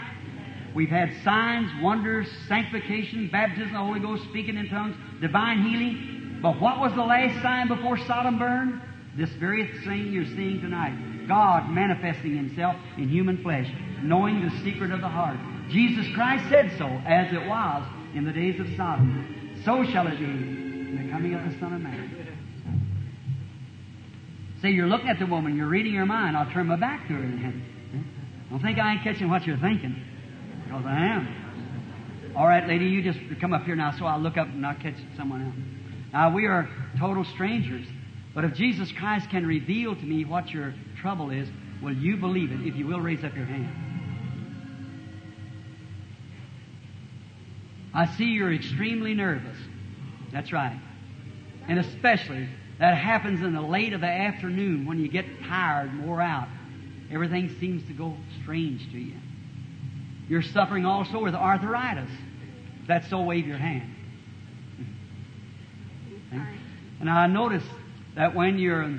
We've had signs, wonders, sanctification, baptism the Holy Ghost, speaking in tongues, divine healing. But what was the last sign before Sodom burned? This very thing you're seeing tonight. God manifesting Himself in human flesh, knowing the secret of the heart. Jesus Christ said so, as it was in the days of Sodom. So shall it be in the coming of the Son of Man. You're looking at the woman, you're reading her mind. I'll turn my back to her then. Don't think I ain't catching what you're thinking, because I am. All right, lady, you just come up here now so I'll look up and I'll catch someone else. Now, we are total strangers. But if Jesus Christ can reveal to me what your trouble is, will you believe it? If you will, raise up your hand. I see you're extremely nervous. That's right. And especially, that happens in the late of the afternoon when you get tired wore out. Everything seems to go strange to you. You're suffering also with arthritis. If that's so, wave your hand. And I notice that when you're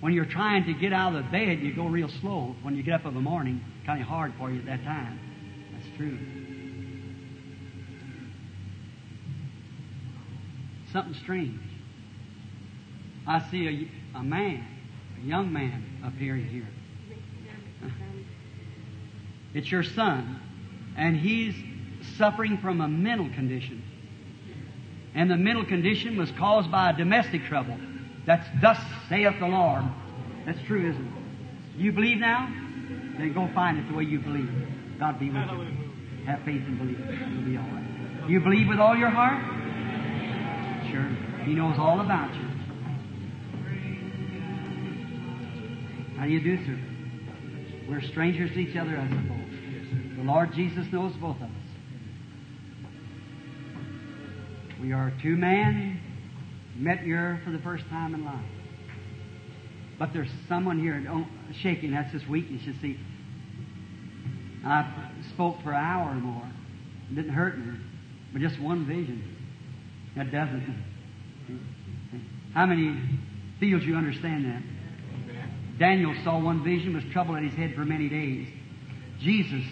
when you're trying to get out of the bed, you go real slow. When you get up in the morning, kind of hard for you at that time. That's true. Something strange. I see a, a man, a young man up here here. It's your son, and he's suffering from a mental condition. And the mental condition was caused by a domestic trouble. That's thus saith the Lord. That's true, isn't it? You believe now? Then go find it the way you believe. God be with you. Have faith and believe. It'll be all right. You believe with all your heart? Sure. He knows all about you. How do you do, sir? We're strangers to each other, I suppose. The Lord Jesus knows both of us. We are two men met here for the first time in life. But there's someone here oh, shaking. That's his weakness. You see, I spoke for an hour or more. It didn't hurt me, but just one vision. That doesn't. How many feels you understand that? Daniel saw one vision, was troubled at his head for many days. Jesus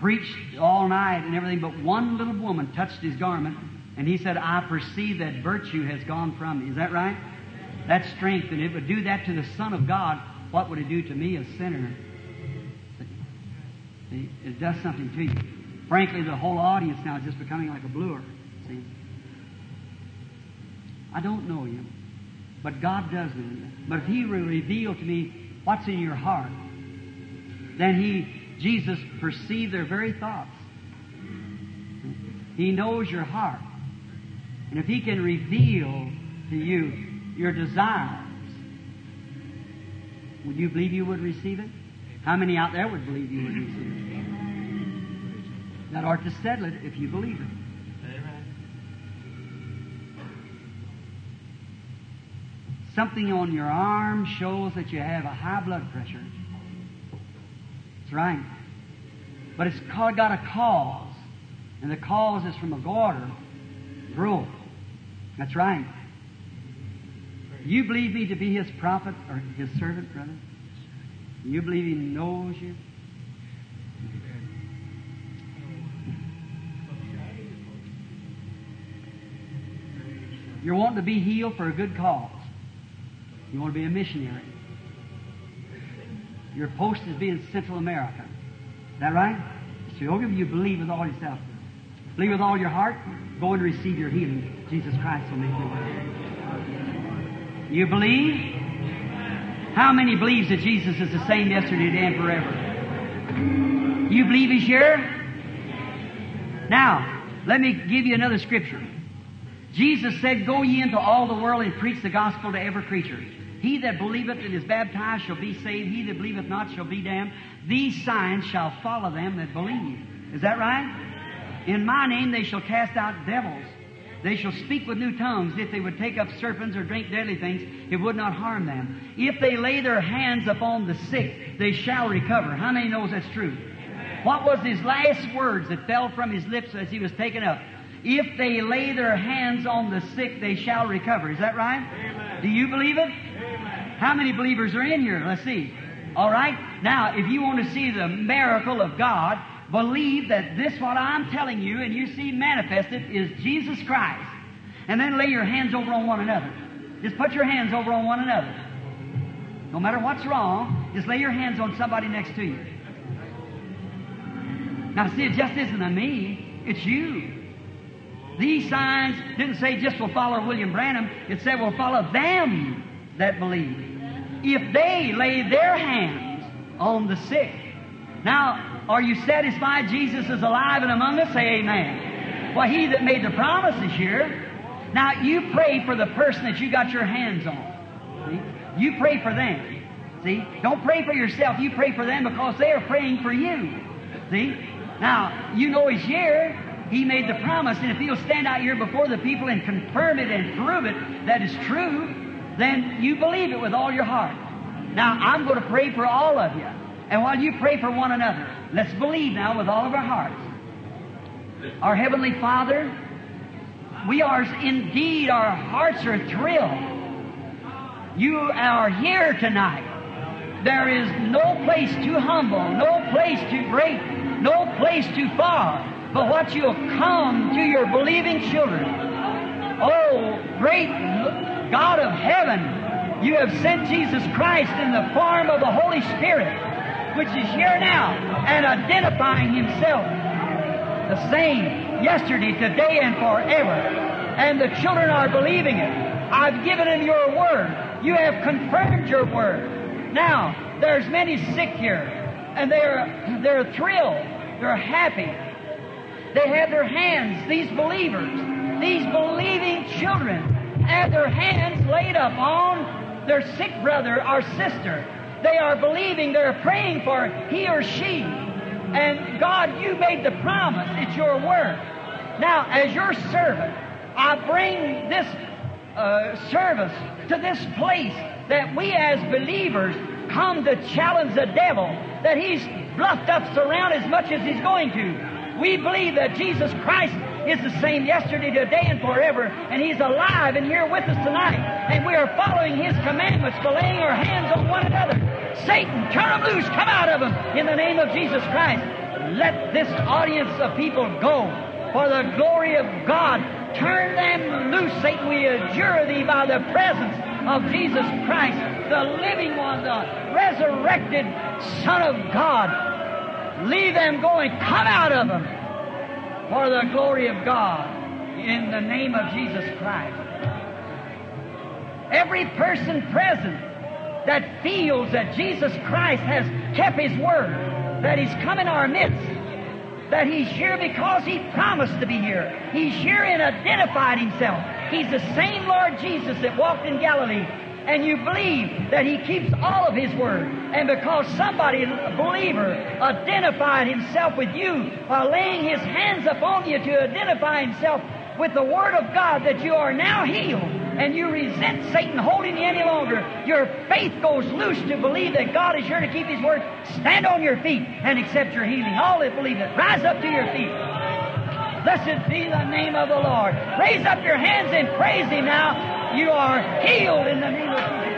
preached all night and everything, but one little woman touched his garment, and he said, I perceive that virtue has gone from me. Is that right? That's strength, and it would do that to the Son of God. What would it do to me, a sinner? See, it does something to you. Frankly, the whole audience now is just becoming like a bluer. See? I don't know you, but God doesn't. But if He will reveal to me what's in your heart, then He, Jesus, perceives their very thoughts. He knows your heart. And if He can reveal to you your desires, would you believe you would receive it? How many out there would believe you would receive it? That art to settle it if you believe it. Something on your arm shows that you have a high blood pressure. That's right. But it's got a cause. And the cause is from a goiter broke. That's right. You believe me to be his prophet or his servant, brother? You believe he knows you? You're wanting to be healed for a good cause. You want to be a missionary. Your post is being Central America. Is that right? So you believe with all yourself. Believe with all your heart. Go and receive your healing. Jesus Christ will make you well. You believe? How many believes that Jesus is the same yesterday, today, and forever? You believe He's here? Now, let me give you another scripture. Jesus said, Go ye into all the world and preach the gospel to every creature. He that believeth and is baptized shall be saved. He that believeth not shall be damned. These signs shall follow them that believe. Is that right? In my name they shall cast out devils. They shall speak with new tongues. If they would take up serpents or drink deadly things, it would not harm them. If they lay their hands upon the sick, they shall recover. How many knows that's true? What was his last words that fell from his lips as he was taken up? If they lay their hands on the sick, they shall recover. Is that right? Amen. Do you believe it? How many believers are in here? Let's see. All right. Now, if you want to see the miracle of God, believe that this what I'm telling you and you see manifested is Jesus Christ. And then lay your hands over on one another. Just put your hands over on one another. No matter what's wrong, just lay your hands on somebody next to you. Now see, it just isn't a me, it's you. These signs didn't say just will follow William Branham, it said will follow them that believe. If they lay their hands on the sick. Now, are you satisfied Jesus is alive and among us? Say amen. Well, he that made the promise is here. Now, you pray for the person that you got your hands on. See? You pray for them. See? Don't pray for yourself. You pray for them because they are praying for you. See? Now, you know he's here. He made the promise, and if he'll stand out here before the people and confirm it and prove it that is true, then you believe it with all your heart. Now, I'm going to pray for all of you. And while you pray for one another, let's believe now with all of our hearts. Our Heavenly Father, we are indeed, our hearts are thrilled. You are here tonight. There is no place too humble, no place too great, no place too far, but what you'll come to your believing children. Oh, great God of heaven, you have sent Jesus Christ in the form of the Holy Spirit, which is here now and identifying Himself the same yesterday, today, and forever. And the children are believing it. I've given them your word. You have confirmed your word. Now, there's many sick here, and they're, they're thrilled. They're happy. They have their hands, these believers, these believing children, have their hands laid up on their sick brother or sister. They are believing, they're praying for he or she. And God, you made the promise. It's your word. Now, as your servant, I bring this uh, service to this place that we as believers come to challenge the devil that he's bluffed us around as much as he's going to. We believe that Jesus Christ is the same yesterday, today, and forever, and He's alive and here with us tonight. And we are following His commandments by laying our hands on one another. Satan, turn them loose, come out of them in the name of Jesus Christ. Let this audience of people go for the glory of God. Turn them loose, Satan. We adjure thee by the presence of Jesus Christ, the living one, the resurrected Son of God. Leave them going. Come out of them for the glory of God in the name of Jesus Christ. Every person present that feels that Jesus Christ has kept His word, that He's come in our midst, that He's here because He promised to be here. He's here and identified Himself. He's the same Lord Jesus that walked in Galilee and you believe that He keeps all of His Word, and because somebody, a believer, identified himself with you by laying his hands upon you to identify himself with the Word of God, that you are now healed, and you resent Satan holding you any longer, your faith goes loose to believe that God is here to keep His Word. Stand on your feet and accept your healing. All that believe it, rise up to your feet. Blessed be the name of the Lord. Raise up your hands and praise Him now. You are healed in the name of Jesus.